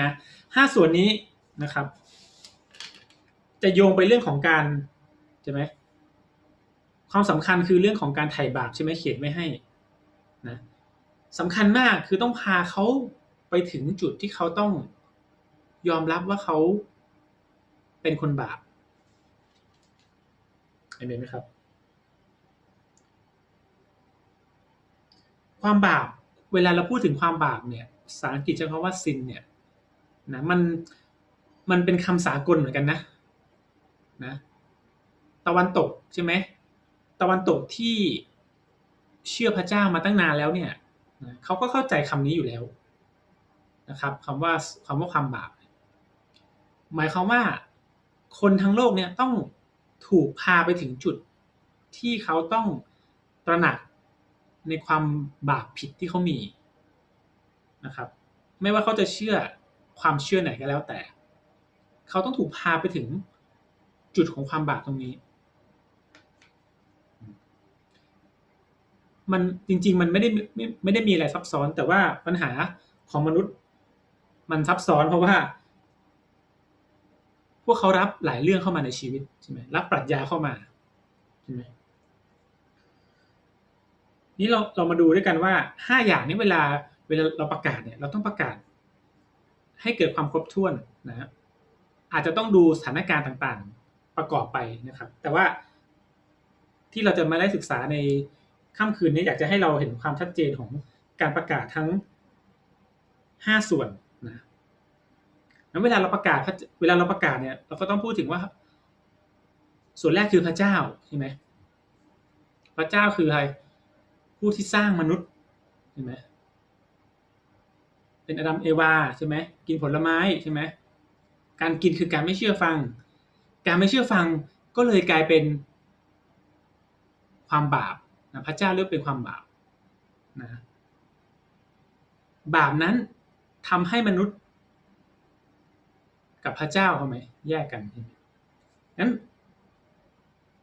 นะห้าส่วนนี้นะครับ จะโยงไปเรื่องของการใช่ไหมความสำคัญคือเรื่องของการไถ่บาปใช่ไหมเขียนไม่ให้นะสำคัญมากคือต้องพาเขาไปถึงจุดที่เขาต้องยอมรับว่าเขาเป็นคนบาปเห็นไหมครับ ความบาปเวลาเราพูดถึงความบาปเนี่ยภาษาอังกฤษจะคำว่าซินเนี่ยนะมันมันเป็นคำสากลเหมือนกันนะ นะตะวันตกใช่ไหมตะวันตกที่เชื่อพระเจ้ามาตั้งนานแล้วเนี่ยนะเขาก็เข้าใจคำนี้อยู่แล้วนะครับคำว่าคำว่าความบาป หมายความว่าคนทั้งโลกเนี่ยต้องถูกพาไปถึงจุดที่เขาต้องตระหนักในความบาปผิดที่เขามีนะครับ ไม่ว่าเขาจะเชื่อความเชื่อไหนก็แล้วแต่ เขาต้องถูกพาไปถึง จุดของความบาปตรงนี้ มันจริง ๆ มันไม่ได้ไม่ไม่ได้มีอะไรซับซ้อน แต่ว่าปัญหาของมนุษย์ มันซับซ้อนเพราะว่า พวกเขารับหลายเรื่องเข้ามาในชีวิตใช่ไหมรับปรัชญาเข้ามาใช่ไหมนี่เราเรามาดูด้วยกันว่าห้าอย่างนี้เวลาเวลาเราประกาศเนี่ย เราต้องประกาศ ให้เกิดความครบถ้วนนะอาจจะต้องดูสถานการณ์ต่างๆ ประกอบไปนะครับ แต่ว่าที่เราจะมาได้ศึกษาในค่ำคืนนี้อยากจะให้เราเห็นความชัดเจนของการประกาศทั้งห้าส่วนนะแล้วเวลาเราประกาศเวลาเราประกาศเนี่ย เราก็ต้องพูดถึงว่า ส่วนแรกคือพระเจ้าใช่ไหมพระเจ้าคือใครผู้ที่สร้างมนุษย์ใช่ไหมเป็นอดัมเอวาใช่ไหมกินผลไม้ใช่ไหมการกินคือการไม่เชื่อฟัง การไม่เชื่อฟังก็เลยกลายเป็นความบาปนะพระเจ้าเลือกเป็นความบาปนะบาปนั้นทำให้มนุษย์ กับพระเจ้าเขาไหมแยกกันนั้น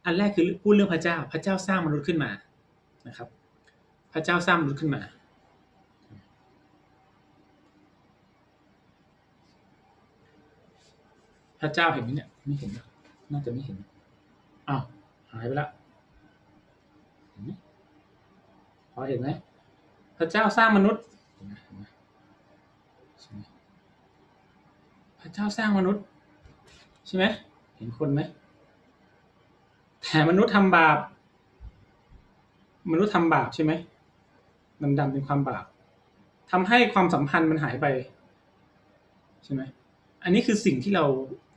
อันแรกคือพูดเรื่องพระเจ้า พระเจ้าสร้างมนุษย์ขึ้นมานะครับ พระเจ้าสร้างมนุษย์ขึ้นมา พระเจ้าเห็นไหมเนี่ยไม่เห็นน่ น่าจะไม่เห็น อ้าว หายไปละพอเห็นไหมพระเจ้าสร้างมนุษย์ พระเจ้าสร้างมนุษย์ ใช่ไหม เห็นคนไหม แต่มนุษย์ทำบาป มนุษย์ทำบาปใช่ไหมมันดำเป็นความบาปทำให้ความสัมพันธ์มันหายไป ใช่ไหม อันนี้คือสิ่งที่เรา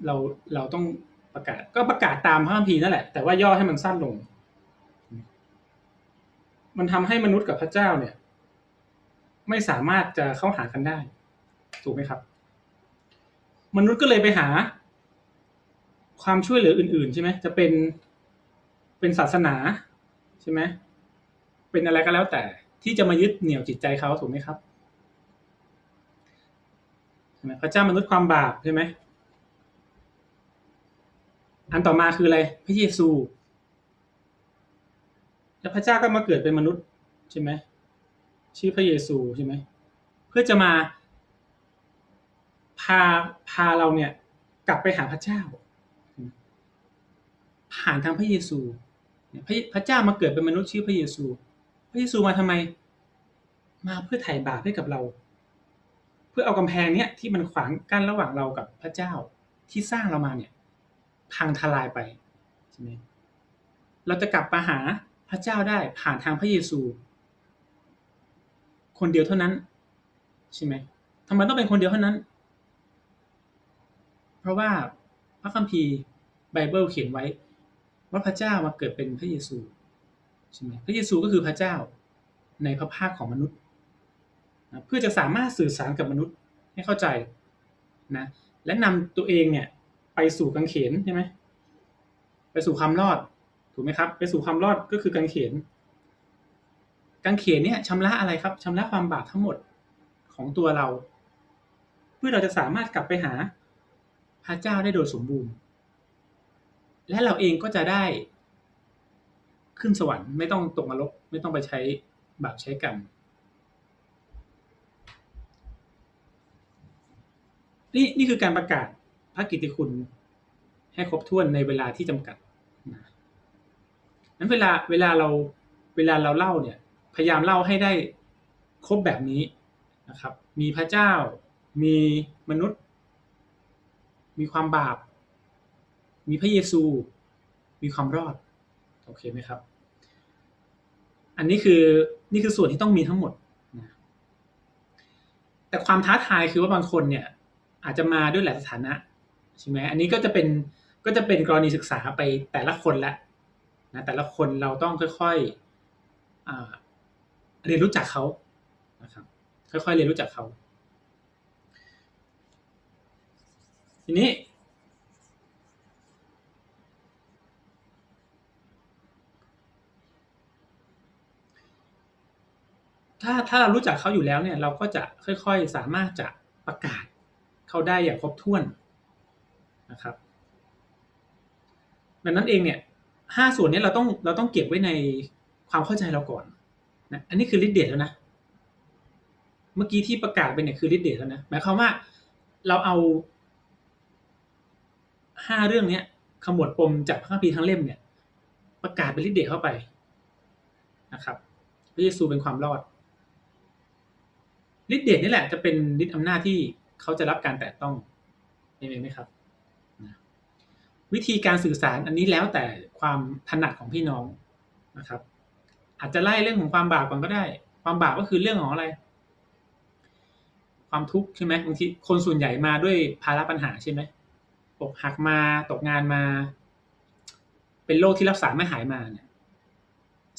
เราเราต้อง ประกาศก็ประกาศตามพระคัมภีร์นั่นแหละ แต่ว่าย่อให้มันสั้นลง มันทำให้มนุษย์กับพระเจ้าเนี่ย ไม่สามารถจะเข้าหากันได้ ถูกไหมครับ มนุษย์ก็เลยไปหา ความช่วยเหลืออื่น ๆ ใช่ไหมจะเป็นเป็นศาสนาใช่ไหมเป็นอะไรก็แล้วแต่ที่จะมายึดเหนี่ยวจิตใจเขาถูกไหมครับพระเจ้ามนุษย์ความบาปใช่ไหม อันต่อมาคืออะไร พระเยซู แล้วพระเจ้าก็มาเกิดเป็นมนุษย์ใช่ไหมชื่อพระเยซูใช่ไหมเพื่อจะมาพาพาเราเนี่ยกลับไปหาพระเจ้า ผ่านทางพระเยซูพระพระเจ้ามาเกิดเป็นมนุษย์ชื่อพระเยซู พระเยซูมาทำไม มาเพื่อไถ่บาปให้กับเรา เพื่อเอากำแพงเนี้ยที่มันขวางกั้นระหว่างเรากับพระเจ้าที่สร้างเรามาเนี่ย พังทลายไปใช่ไหมเราจะกลับมาหาพระเจ้าได้ผ่านทางพระเยซู คนเดียวเท่านั้นใช่ไหมทำไมต้องเป็นคนเดียวเท่านั้น เพราะว่าพระคัมภีร์ไบเบิลเขียนไว้ ว่าพระเจ้ามาเกิดเป็นพระเยซูใช่ไหมพระเยซูก็คือพระเจ้าในพระภาคของมนุษย์นะเพื่อจะสามารถสื่อสารกับมนุษย์ให้เข้าใจนะและนำตัวเองเนี่ย ไปสู่กังเขนใช่ไหมไปสู่ความรอด ถูกไหมครับ ไปสู่ความรอดก็คือกังเขนกังเขนเนี่ยชำระอะไรครับชำระความบาปทั้งหมดของตัวเรา เพื่อเราจะสามารถกลับไปหาพระเจ้าได้โดยสมบูรณ์ และเราเองก็จะได้ขึ้นสวรรค์ไม่ต้องตกนรกไม่ต้องไปใช้บาปใช้กรรมนี่นี่คือการประกาศ พระกิตติคุณให้ครบถ้วนในเวลาที่จำกัดนะนั้นเวลาเวลาเราเวลาเราเล่าเนี่ย พยายามเล่าให้ได้ครบแบบนี้นะครับ มีพระเจ้า มีมนุษย์ มีความบาป มีพระเยซู มีความรอด โอเคไหมครับ อันนี้คือนี่คือส่วนที่ต้องมีทั้งหมดนะแต่ความท้าทายคือว่าบางคนเนี่ย อาจจะมาด้วยหลายสถานะ ใช่ไหมอันนี้ก็จะเป็นก็จะเป็นกรณีศึกษาไปแต่ละคนละนะแต่ละคนเราต้องค่อยๆเรียนรู้จักเขานะครับค่อยๆเรียนรู้จักเขา ทีนี้ ถ้าถ้าเรารู้จักเขาอยู่แล้วเนี่ยเราก็จะค่อยๆสามารถจะประกาศเขาได้อย่างครบถ้วน นะครับ ดังนั้นเองเนี่ยห้าส่วนนี้เราต้องเราต้องเก็บไว้ในความเข้าใจเราก่อนนะอันนี้คือฤทธิ์เดชแล้วนะ เมื่อกี้ที่ประกาศไปเนี่ยคือฤทธิ์เดชแล้วนะหมายความว่าเราเอาห้าเรื่องเนี้ยขมวดปมจากพระคัมภีร์ทั้งเล่มเนี่ย ประกาศเป็นฤทธิ์เดชเข้าไปนะครับพระเยซูเป็นความรอดฤทธิ์เดชนี่แหละจะเป็นฤทธิ์อำนาจที่เขาจะรับการแตะต้องเห็นไหมครับ วิธีการสื่อสารอันนี้แล้วแต่ความถนัดของพี่น้องนะครับ อาจจะไล่เรื่องของความบาปก่อนก็ได้ ความบาปก็คือเรื่องของอะไร ความทุกข์ใช่ไหมบางทีคนส่วนใหญ่มาด้วยภาระปัญหาใช่ไหมอกหักมาตกงานมา เป็นโรคที่รักษาไม่หายมาเนี่ย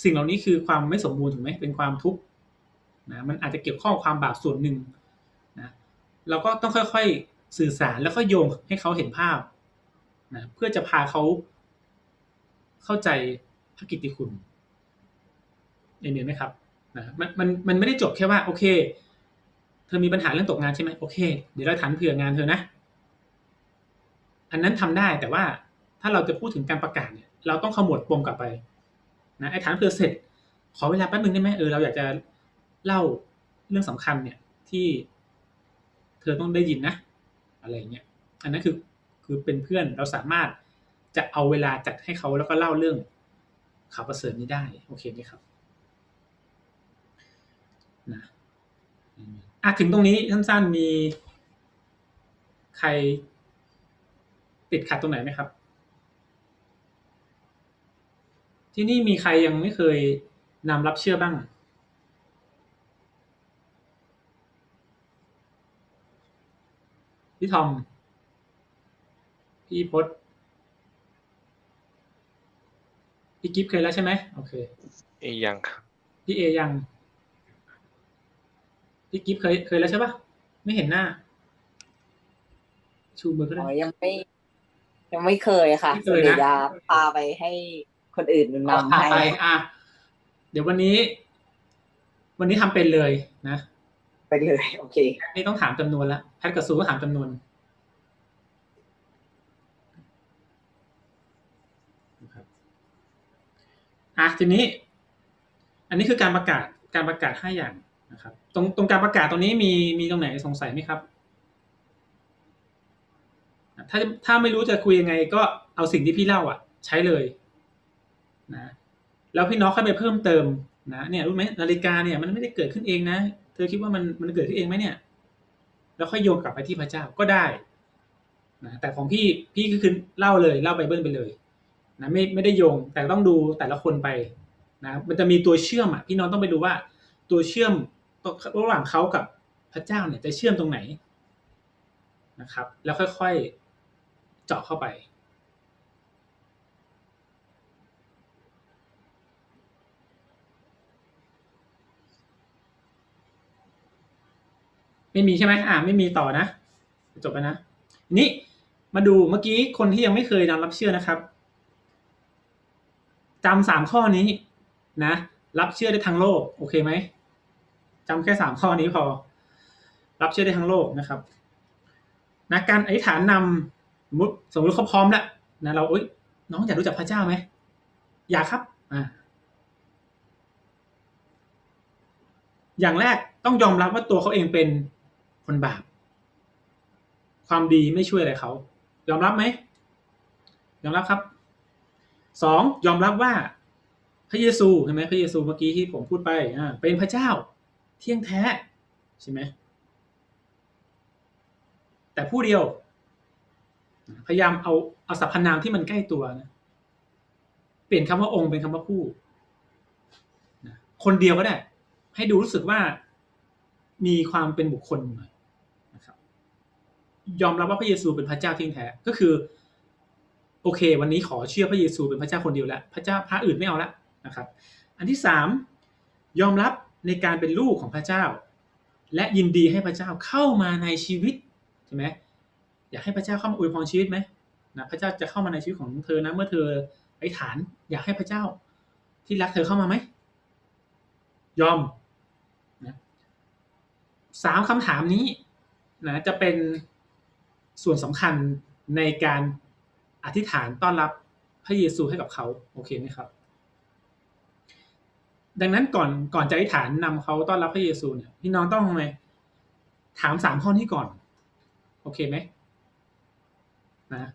สิ่งเหล่านี้คือความไม่สมบูรณ์ถูกไหมเป็นความทุกข์นะมันอาจจะเกี่ยวข้องความบาปส่วนหนึ่งนะเราก็ต้องค่อยๆสื่อสารแล้วก็โยงให้เขาเห็นภาพ นะเพื่อจะพาเขาเข้าใจพระกิตติคุณเห็นไหมครับนะมันมันมันไม่ได้จบแค่ว่า โอเค เธอมีปัญหาเรื่องตกงานใช่ไหมโอเค เดี๋ยวเราถันเผื่องานเธอนะ อันนั้นทำได้แต่ว่าถ้าเราจะพูดถึงการประกาศเนี่ย เราต้องขมวดปมกลับไปนะไอ้ฐานเผื่อเสร็จ ขอเวลาแป๊บนึงได้ไหมเออเราอยากจะเล่าเรื่องสำคัญเนี่ยที่เธอต้องได้ยินนะ อะไรเงี้ยอันนั้นคือ คือเป็นเพื่อนเราสามารถจะเอาเวลาจัดให้เขาแล้วก็เล่าเรื่องข่าวประเสริฐนี้ได้โอเคไหมครับนะอะถึงตรงนี้สั้นๆมีใครติดขัดตรงไหนไหมครับ ที่นี่มีใครยังไม่เคยนำรับเชื่อบ้างพี่ทอม พี่พศพี่กิฟเคยแล้วใช่ไหมโอเคเอยังครับพี่เอยังพี่กิฟเคยเคยแล้วใช่ปะไม่เห็นหน้า ชูมือก็ได้ยังไม่ ยังไม่เคยค่ะเดี๋ยวจะพาไปให้คนอื่นนำให้อะเดี๋ยววันนี้ วันนี้ทำเป็นเลยนะไปเลย โอเค นี่ต้องถามจำนวนละแพทกับซูก็ถามจำนวนนะครับ อะทีนี้ อันนี้คือการประกาศการประกาศห้าอย่างนะครับ ตรงตรงการประกาศตรงนี้มีมีตรงไหนสงสัยไหมครับ ถ้าถ้าไม่รู้จะคุยยังไง ก็เอาสิ่งที่พี่เล่าอะ ใช้เลยนะแล้วพี่น้องค่อยไปเพิ่มเติมนะเนี่ยรู้ไหมนาฬิกาเนี่ยมันไม่ได้เกิดขึ้นเองนะ เธอคิดว่ามันมันเกิดขึ้นเองไหมเนี่ย แล้วค่อยโยงกลับไปที่พระเจ้าก็ได้นะแต่ของพี่พี่ก็คือเล่าเลยเล่าไบเบิลไปเลย นะไม่ไม่ได้โยงแต่ต้องดูแต่ละคนไปนะมันจะมีตัวเชื่อมอะพี่น้องต้องไปดูว่า ตัวเชื่อมระหว่างเขากับพระเจ้าเนี่ยจะเชื่อมตรงไหนนะครับ แล้วค่อยๆเจาะเข้าไปไม่มีใช่ไหมอ่าไม่มีต่อนะ จบไปนะ นี้มาดูเมื่อกี้คนที่ยังไม่เคยนำรับเชื่อนะครับ จำสามข้อนี้นะ รับเชื่อได้ทั้งโลก โอเคไหมจำแค่สามข้อนี้พอ รับเชื่อได้ทั้งโลกนะครับนะการอธิษฐานนำสมมติสมมติเขาพร้อมแล้วนะเราเอ้ยน้องอยากรู้จักพระเจ้าไหมอยากครับอ่าอย่างแรกต้องยอมรับว่าตัวเขาเองเป็นคนบาป ความดีไม่ช่วยอะไรเขา ยอมรับไหม ยอมรับครับ สองยอมรับว่าพระเยซูใช่ไหมพระเยซูเมื่อกี้ที่ผมพูดไปอ่าเป็นพระเจ้าเที่ยงแท้ใช่ไหมแต่ผู้เดียว พยายามเอาเอาสรรพนามที่มันใกล้ตัวนะเปลี่ยนคำว่าองค์เป็นคำว่าผู้คนเดียวก็ได้ ให้ดูรู้สึกว่ามีความเป็นบุคคลหน่อยนะครับ ยอมรับว่าพระเยซูเป็นพระเจ้าที่แท้ก็คือ โอเค วันนี้ขอเชื่อพระเยซูเป็นพระเจ้าคนเดียวแล้วพระเจ้าพระอื่นไม่เอาละนะครับ อันที่สามยอมรับในการเป็นลูกของพระเจ้า และยินดีให้พระเจ้าเข้ามาในชีวิตใช่ไหมอยากให้พระเจ้าเข้ามาอวยพรชีวิตไหมนะพระเจ้าจะเข้ามาในชีวิตของเธอนะเมื่อเธอไอ้ฐาน อยากให้พระเจ้า ที่รักเธอเข้ามาไหมยอมนะสามคำถามนี้นะจะเป็นส่วนสำคัญในการ อธิษฐานต้อนรับพระเยซูให้กับเขาโอเคไหมครับ ดังนั้นก่อนก่อนจะอธิษฐานนำเขาต้อนรับพระเยซูเนี่ยพี่น้องต้องทำไงถามสามข้อนี้ก่อน โอเคไหมนะ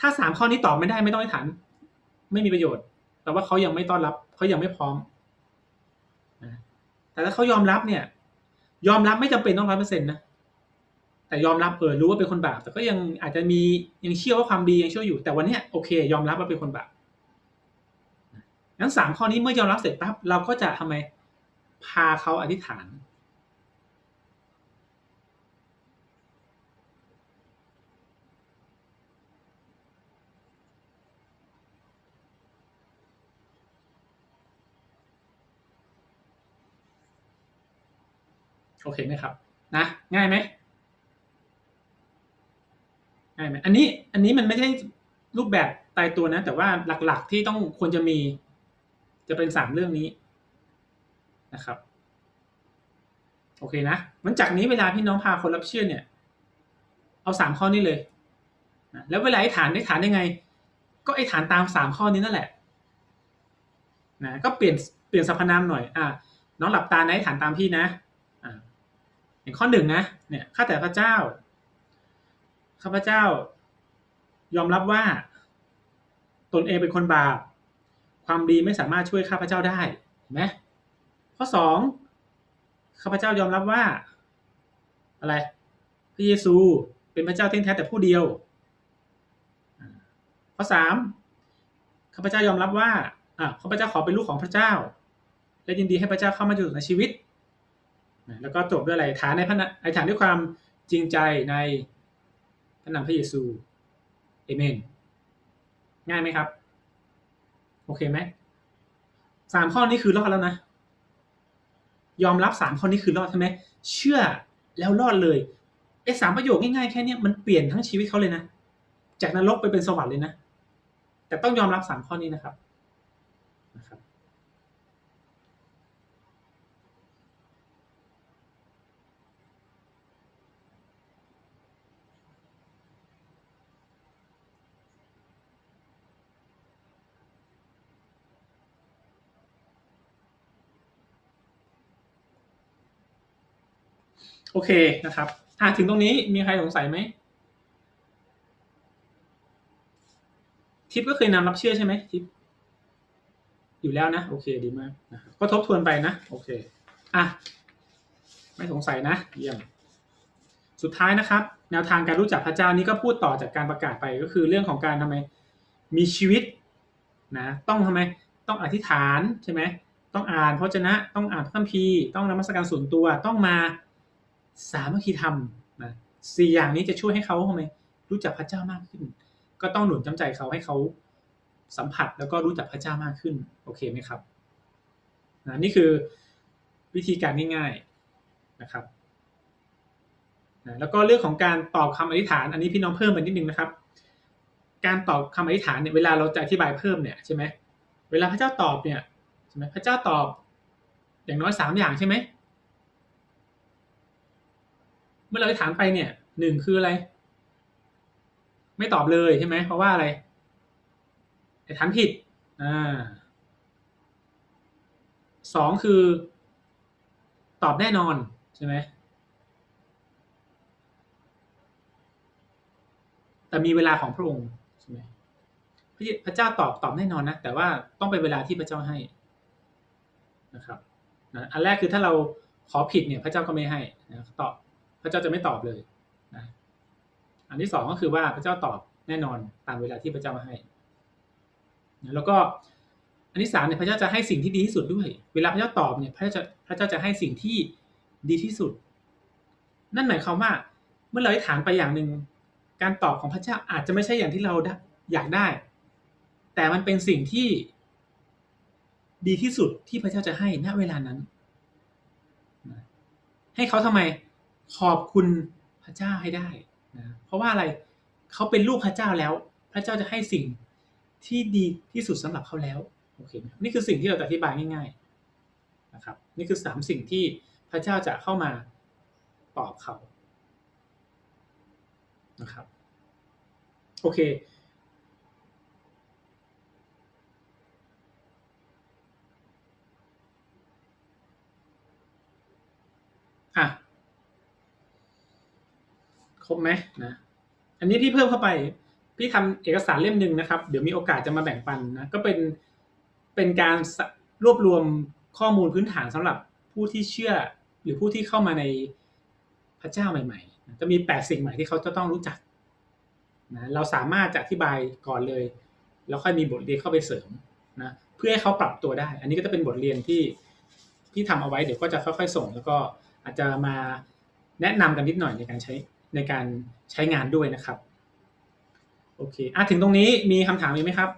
ถ้าสามข้อนี้ตอบไม่ได้ไม่ต้องอธิษฐานไม่มีประโยชน์ แต่ว่าเขายังไม่ต้อนรับเขายังไม่พร้อมนะแต่ถ้าเขายอมรับเนี่ย ยอมรับไม่จำเป็นต้องร้อยเปอร์เซ็นต์นะ แต่ยอมรับเออรู้ว่าเป็นคนบาปแต่ก็ยังอาจจะมียังเชื่อว่าความดียังช่วยอยู่ แต่วันนี้โอเค ยอมรับว่าเป็นคนบาปงั้นสามข้อนี้เมื่อยอมรับเสร็จปั๊บเราก็จะทำไมพาเขาอธิษฐาน โอเคไหมครับ นะ ง่ายไหม ง่ายไหมอันนี้อันนี้มันไม่ใช่รูปแบบตายตัวนะ แต่ว่าหลักๆที่ต้องควรจะมี จะเป็นสามเรื่องนี้นะครับ โอเคนะมันจากนี้เวลาพี่น้องพาคนรับเชื่อเนี่ย เอาสามข้อนี้เลยแล้วเวลาไอ้ฐานไอ้ฐานยังไง ก็ไอ้ฐานตามสามข้อนี้นั่นแหละนะก็เปลี่ยนเปลี่ยนสรรพนามหน่อย อ่าน้องหลับตานะไอ้ฐานตามพี่นะ อ่าอย่างข้อหนึ่งนะ เนี่ย ข้าแต่พระเจ้า ข้าพเจ้า ยอมรับว่า ตนเองเป็นคนบาป ความดีไม่สามารถช่วยข้าพเจ้าได้เห็นไหมข้อสองข้าพเจ้ายอมรับว่า อะไร พระเยซูเป็นพระเจ้าเที่ยงแท้แต่ผู้เดียว ข้อสามข้าพเจ้ายอมรับว่าอะข้าพเจ้าขอเป็นลูกของพระเจ้า และยินดีให้พระเจ้าเข้ามาอยู่ในชีวิต แล้วก็จบด้วยอะไรฐานในพระไอฐานด้วยความจริงใจใน ระนามพระเยซูเอเมน ง่ายไหมครับ โอเคไหมสามข้อนี้คือรอดแล้วนะ ยอมรับสามข้อนี้คือรอดใช่ไหมเชื่อแล้วรอดเลยไอ้สามประโยคง่ายๆแค่นี้มันเปลี่ยนทั้งชีวิตเขาเลยนะ จากนรกไปเป็นสวรรค์เลยนะ แต่ต้องยอมรับสามข้อนี้นะครับนะครับ โอเคนะครับอ่าถึงตรงนี้มีใครสงสัยไหมทิปก็เคยนำรับเชื่อใช่ไหมทิป อยู่แล้วนะ โอเคดีมากนะก็ทบทวนไปนะ โอเคอะไม่สงสัยนะ เยี่ยม สุดท้ายนะครับ แนวทางการรู้จักพระเจ้านี้ก็พูดต่อจากการประกาศไปก็คือเรื่องของการทำไม มีชีวิตนะต้องทำไมต้องอธิษฐานใช่ไหมต้องอ่านพระเจนะ ต้องอ่านพระคัมภีร์ต้องนมัสการส่วนตัวต้องมา สามัคคีธรรมนะสี่อย่างนี้จะช่วยให้เขาทำไมรู้จักพระเจ้ามากขึ้น ก็ต้องหนุนจำใจเขาให้เขาสัมผัสแล้วก็รู้จักพระเจ้ามากขึ้น โอเคไหมครับนะนี่คือวิธีการง่าย ๆนะครับนะแล้วก็เรื่องของการตอบคำอธิษฐาน อันนี้พี่น้องเพิ่มไปนิดนึงนะครับ การตอบคำอธิษฐานเนี่ยเวลาเราจะอธิบายเพิ่มเนี่ยใช่ไหมเวลาพระเจ้าตอบเนี่ยใช่ไหมพระเจ้าตอบอย่างน้อยสามอย่างใช่ไหม เมื่อเราอธิษฐานไปเนี่ยหนึ่งคืออะไร ไม่ตอบเลยใช่ไหมเพราะว่าอะไรไอ้ฐานผิดอ่าสองคือ ตอบแน่นอนใช่ไหมแต่มีเวลาของพระองค์ใช่ไหมพระเจ้าตอบตอบแน่นอนนะแต่ว่าต้องเป็นเวลาที่พระเจ้าให้นะครับอันแรกคือถ้าเราขอผิดเนี่ย พระเจ้าก็ไม่ให้นะตอบ พระเจ้าจะไม่ตอบเลยนะอันที่สองก็คือว่าพระเจ้าตอบแน่นอนตามเวลาที่พระเจ้าให้ แล้วก็อันที่สามเนี่ยพระเจ้าจะให้สิ่งที่ดีที่สุดด้วย เวลาพระเจ้าตอบเนี่ยพระเจ้าจะพระเจ้าจะให้สิ่งที่ดีที่สุด นั่นหมายความว่าเมื่อเราได้ถามไปอย่างหนึ่งการตอบของพระเจ้าอาจจะไม่ใช่อย่างที่เราอยากได้ แต่มันเป็นสิ่งที่ดีที่สุดที่พระเจ้าจะให้ณเวลานั้น ให้เขาทำไม ขอบคุณพระเจ้าให้ได้นะเพราะว่าอะไรเขาเป็นลูกพระเจ้าแล้ว พระเจ้าจะให้สิ่งที่ดีที่สุดสำหรับเขาแล้วโอเคนี่คือสิ่งที่เราจะอธิบายง่ายๆนะครับนี่คือสามสิ่งที่พระเจ้าจะเข้ามาตอบเขานะครับโอเคอะ ครบไหมนะอันนี้พี่เพิ่มเข้าไปพี่ทำเอกสารเล่มหนึ่งนะครับ เดี๋ยวมีโอกาสจะมาแบ่งปันนะก็เป็นเป็นการรวบรวมข้อมูลพื้นฐานสำหรับผู้ที่เชื่อหรือผู้ที่เข้ามาในพระเจ้าใหม่ๆจะมีแปดสิ่งใหม่ที่เขาจะต้องรู้จักนะเราสามารถจะอธิบายก่อนเลย แล้วค่อยมีบทเรียนเข้าไปเสริมนะเพื่อให้เขาปรับตัวได้ อันนี้ก็จะเป็นบทเรียนที่ที่ทำเอาไว้เดี๋ยวก็จะค่อยๆส่ง แล้วก็อาจจะมาแนะนำกันนิดหน่อยในการใช้ ในการใช้งานด้วยนะครับ โอเคอะถึงตรงนี้มีคำถามมีกไหมครับ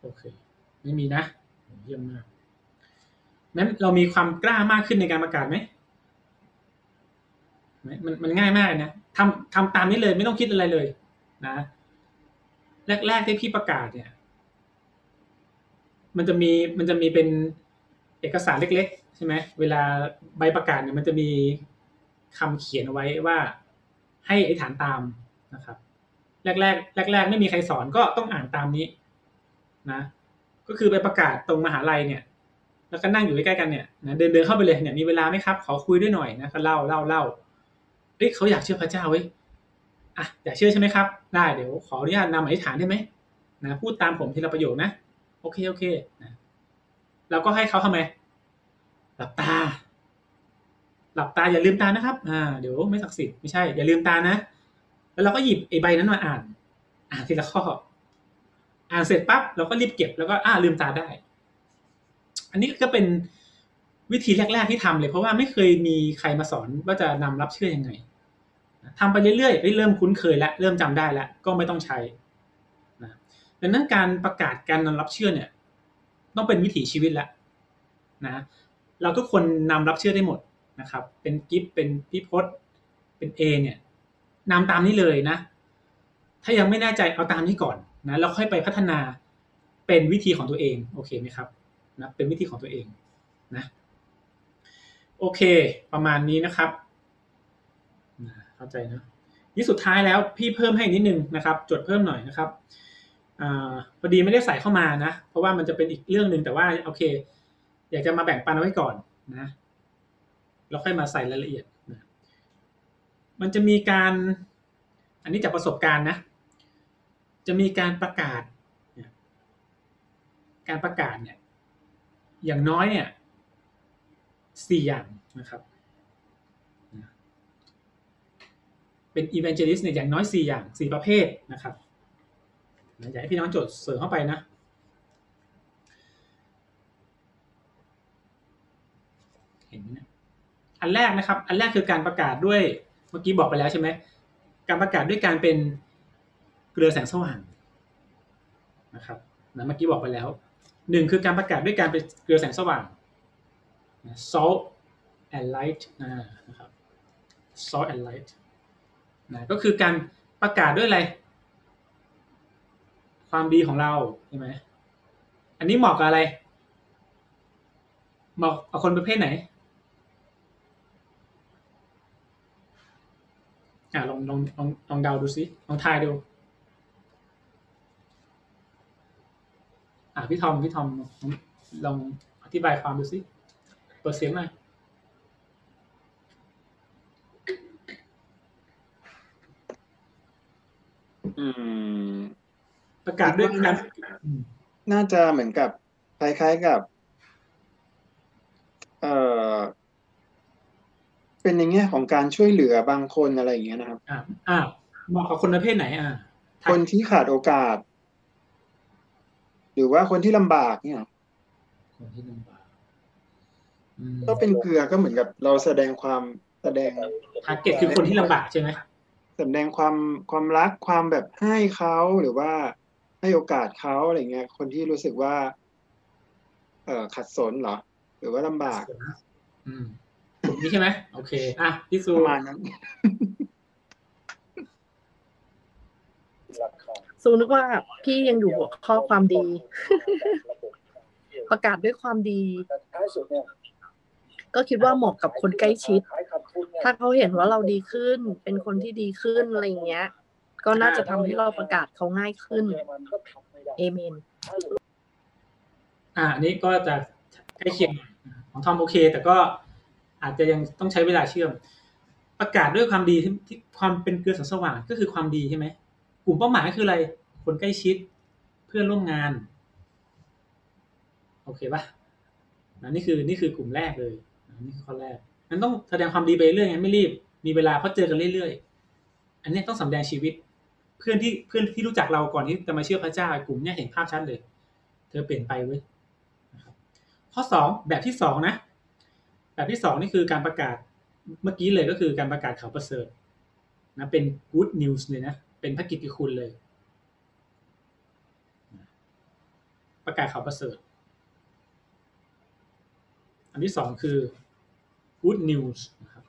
โอเค ไม่มีนะ เยี่ยมมากนั้นเรามีความกล้ามากขึ้นในการประกาศไหมมันมันง่ายมากนะทำทำตามนี้เลยไม่ต้องคิดอะไรเลยนะ แรกๆที่พี่ประกาศเนี่ย มันจะมีมันจะมีเป็นเอกสารเล็ก ๆ ใช่ไหมเวลาใบประกาศเนี่ยมันจะมีคำเขียนไว้ว่าให้อธิษฐานตามนะครับ แรกๆแรกๆไม่มีใครสอนก็ต้องอ่านตามนี้นะ ก็คือไปประกาศตรงมหาลัยเนี่ย แล้วก็นั่งอยู่ใกล้ๆกันเนี่ยนะเดินเดินเข้าไปเลยเนี่ยมีเวลาไหมครับ ขอคุยด้วยหน่อยนะก็เล่าเล่าเล่าเอ้ยเขาอยากเชื่อพระเจ้าเว้ยอะอยากเชื่อใช่ไหมครับ ได้เดี๋ยวขออนุญาตนำอธิษฐานได้ไหมนะพูดตามผมทีละประโยคนะ โอเคโอเคนะเราก็ให้เขาทำไมหลับตา หลับตาอย่าลืมตานะครับ อ่า เดี๋ยวไม่ศักดิ์สิทธิ์ไม่ใช่อย่าลืมตานะแล้วเราก็หยิบไอ้ใบนั้นมาอ่าน อ่านทีละข้อ อ่านเสร็จปั๊บเราก็รีบเก็บแล้วก็อ่าลืมตาได้ อันนี้ก็เป็นวิธีแรก ๆที่ทำเลย เพราะว่าไม่เคยมีใครมาสอนว่าจะนำรับเชื่อยังไงทำไปเรื่อยๆเริ่มคุ้นเคยแล้วเริ่มจำได้แล้วก็ไม่ต้องใช้ ดังนั้นการประกาศการนำรับเชื่อเนี่ย ต้องเป็นวิถีชีวิตแล้วนะเราทุกคนนำรับเชื่อได้หมดนะครับ เป็นกิฟเป็นพิพศเป็นเอเนี่ยนำตามนี้เลยนะ ถ้ายังไม่แน่ใจเอาตามนี้ก่อนนะแล้วค่อยไปพัฒนาเป็นวิธีของตัวเองโอเคไหมครับนะเป็นวิธีของตัวเองนะโอเค ประมาณนี้นะครับเข้าใจนะนี่สุดท้ายแล้วพี่เพิ่มให้นิดนึงนะครับ จดเพิ่มหน่อยนะครับ อพอดีไม่ได้ใส่เข้ามานะ เพราะว่ามันจะเป็นอีกเรื่องหนึ่งแต่ว่าโอเค อยากจะมาแบ่งปันเอาไว้ก่อนนะแล้วค่อยมาใส่รายละเอียดนะมันจะมีการ อันนี้จากประสบการณ์นะ จะมีการประกาศ การประกาศเนี่ย อย่างน้อยเนี่ยสี่อย่างนะครับ เป็น evangelist เนี่ยอย่างน้อยสี่อย่างสี่ประเภทนะครับ อยากให้พี่น้องจดเสริมเข้าไปนะ เห็นไหมนี่ยอันแรกนะครับ อันแรกคือการประกาศด้วย เมื่อกี้บอกไปแล้วใช่ไหม การประกาศด้วยการเป็นเกลือแสงสว่างนะครับนะเมื่อกี้บอกไปแล้วหนึ่งคือการประกาศด้วยการเป็นเกลือแสงสว่าง salt and light นะครับ salt and light นะก็คือการประกาศด้วยอะไร ความดีของเราใช่ไหมอันนี้เหมาะกับอะไรเหมาะกับคนประเภทไหนอ่าลองลองลองลองเดาดูสิลองทายดูอ่าพี่ทอมพี่ทอมลองลองอธิบายความดูสิเปิดเสียงหน่อยอืม ประกาศด้วยการอืมน่าจะเหมือนกับคล้ายๆกับ เอ่อเป็นในแง่ของการช่วยเหลือบางคนอะไรอย่างเงี้ยนะครับ อ่าอ่าเหมาะกับคนประเภทไหนอ่าคนที่ขาดโอกาส หรือว่าคนที่ลำบากเนี่ยคนที่ลำบากอืมก็เป็นเกลือก็เหมือนกับเราแสดงความแสดงทาร์เก็ตคือคนที่ลำบากใช่ไหมแสดงความความรักความแบบให้เขาหรือว่า ให้โอกาสเขาอะไรเงี้ย คนที่รู้สึกว่า เอ่อขัดสนเหรอ หรือว่าลำบาก อืมนี่ใช่ไหมโอเค อะพี่ซูประมาณนั้นซูนึกว่าพี่ยังอยู่หัวข้อความดี ประกาศด้วยความดี ก็คิดว่าเหมาะกับคนใกล้ชิด ถ้าเขาเห็นว่าเราดีขึ้น เป็นคนที่ดีขึ้นอะไรอย่างเงี้ย ก็น่าจะทำให้เราประกาศเขาง่ายขึ้นเอเมนอะอันนี้ก็จะใกล้เคียงของทอมโอเค แต่ก็อาจจะยังต้องใช้เวลาเชื่อม ประกาศด้วยความดีที่ความเป็นเกลือแสงสว่างก็คือความดีใช่ไหมกลุ่มเป้าหมายคืออะไรคนใกล้ชิดเพื่อนร่วมงาน โอเคปะนะนี่คือนี่คือกลุ่มแรกเลยน,นี่คือข้อแรกนั้นต้องแสดงความดีไปเรื่อยไงไม่รีบมีเวลาเพราะเจอกันเรื่อยๆ อันนี้ต้องสำแดงชีวิต เพื่อนที่เพื่อนที่รู้จักเราก่อนที่จะมาเชื่อพระเจ้ากลุ่มเนี้ยเห็นภาพชัดเลย เธอเปลี่ยนไปเว้ยข้อสองแบบที่สองนะ แบบที่สองนี่คือการประกาศเมื่อกี้เลยก็คือการประกาศข่าวประเสริฐนะเป็น good news เลยนะ เป็นพระกิตติคุณเลย ประกาศข่าวประเสริฐ อันที่สองคือ good news นะครับ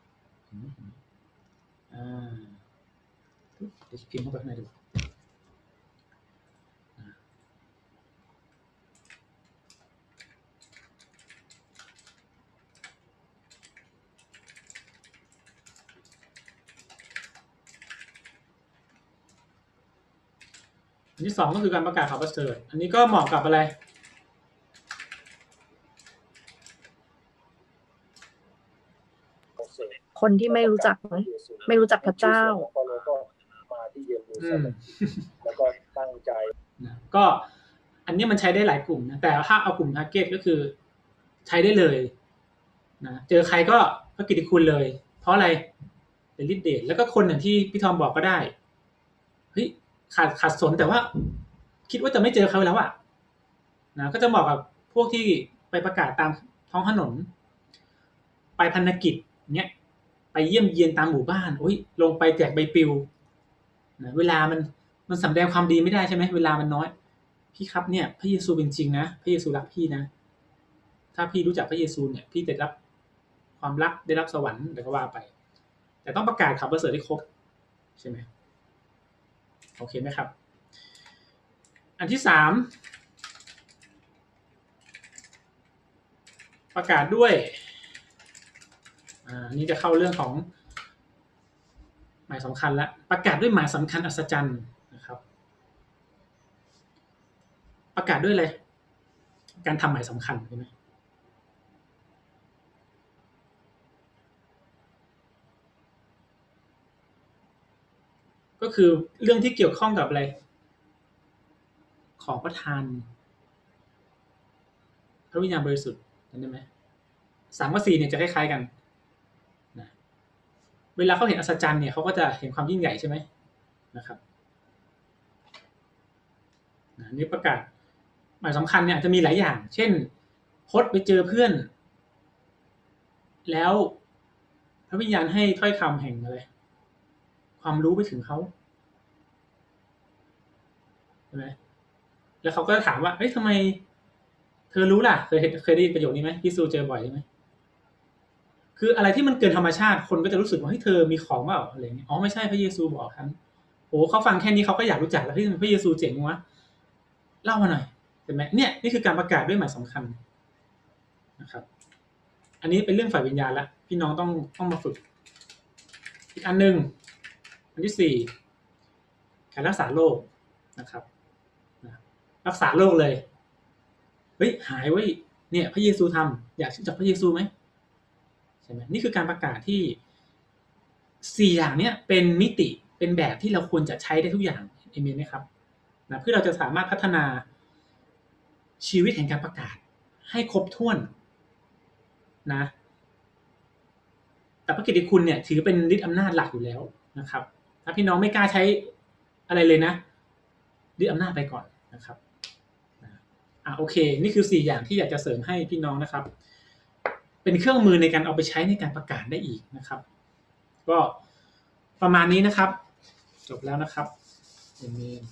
อ่า เดี๋ยวพิมพ์เข้าไปข้างในดูอันที่สองก็คือการประกาศข่าวประเสริฐ อันนี้ก็เหมาะกับอะไร คนที่ไม่รู้จักไหมไม่รู้จักพระเจ้า แล้วก็ตั้งใจนะก็อันนี้มันใช้ได้หลายกลุ่มนะแต่ถ้าเอากลุ่มทาร์เก็ตก็คือใช้ได้เลยนะเจอใครก็พระกิตติคุณเลย เพราะอะไรเป็นฤทธิ์เดชแล้วก็คนอย่างที่พี่ทอมบอกก็ได้เฮ้ยขาดขาดสนแต่ว่า คิดว่าจะไม่เจอเขาแล้วอะนะก็จะเหมาะกับพวกที่ไปประกาศตามท้องถนน ไปพันธกิจเนี้ยไปเยี่ยมเยียนตามหมู่บ้านโอ้ยลงไปแจกใบปลิว นะเวลามันมันสำแดงความดีไม่ได้ใช่ไหมเวลามันน้อย พี่ครับเนี่ย พระเยซูเป็นจริงนะพระเยซูรักพี่นะ ถ้าพี่รู้จักพระเยซูเนี่ย พี่จะรับความรักได้รับสวรรค์เดี๋ยวก็ว่าไป แต่ต้องประกาศข่าวประเสริฐให้ครบใช่ไหมโอเคไหมครับ อันที่สามประกาศด้วย อ่า นี่จะเข้าเรื่องของ หมายสำคัญแล้วประกาศด้วยหมายสำคัญอัศจรรย์นะครับ ประกาศด้วยอะไรการทำหมายสำคัญใช่ไหมก็คือเรื่องที่เกี่ยวข้องกับอะไร ของประทาน พระวิญญาณบริสุทธิ์เห็นได้ไหมสามกับสี่เนี่ยจะคล้ายๆกัน เวลาเขาเห็นอัศจรรย์เนี่ยเขาก็จะเห็นความยิ่งใหญ่ใช่ไหมนะครับน,นี่ประกาศหมายสำคัญเนี่ยจะมีหลายอย่าง เช่นพดไปเจอเพื่อน แล้วพระวิญญาณให้ถ้อยคำแห่งอะไรความรู้ไปถึงเขาใช่ไหมแล้วเขาก็ถามว่าเฮ้ยทำไม เธอรู้ล่ะ เคยเห็นเคยได้ยินประโยคนี้ไหมพี่ซูเจอบ่อยใช่ไหม คืออะไรที่มันเกินธรรมชาติคนก็จะรู้สึกว่าเฮ้ยเธอมีของเปล่าอะไรเงี้ยอ๋อไม่ใช่พระเยซูบอกครับโอ้เขาฟังแค่นี้เขาก็อยากรู้จักแล้วเฮ้ยพระเยซูเจ๋งวะเล่ามาหน่อยเห็นไหมเนี่ยนี่คือการประกาศด้วยหมายสำคัญนะครับ อันนี้เป็นเรื่องฝ่ายวิญญาณละพี่น้องต้องต้องมาฝึก อีกอันหนึ่งอันที่สี่การรักษาโรคนะครับรักษาโรคเลยเฮ้ยหายไว้เนี่ย พระเยซูทำอยากรู้จักพระเยซูไหม ใช่ไหมนี่คือการประกาศที่สี่อย่างเนี้ยเป็นมิติเป็นแบบที่เราควรจะใช้ได้ทุกอย่างเอเมนไหมครับนะเพื่อเราจะสามารถพัฒนาชีวิตแห่งการประกาศ ให้ครบถ้วนนะแต่พระกิตติคุณเนี่ยถือเป็นฤทธิอำนาจหลักอยู่แล้วนะครับ ถ้าพี่น้องไม่กล้าใช้อะไรเลยนะฤทธิอำนาจไปก่อนนะครับอะโอเค นี่คือสี่อย่างที่อยากจะเสริมให้พี่น้องนะครับ เป็นเครื่องมือในการเอาไปใช้ในการประกาศได้อีกนะครับ ก็ประมาณนี้นะครับ จบแล้วนะครับเอเมน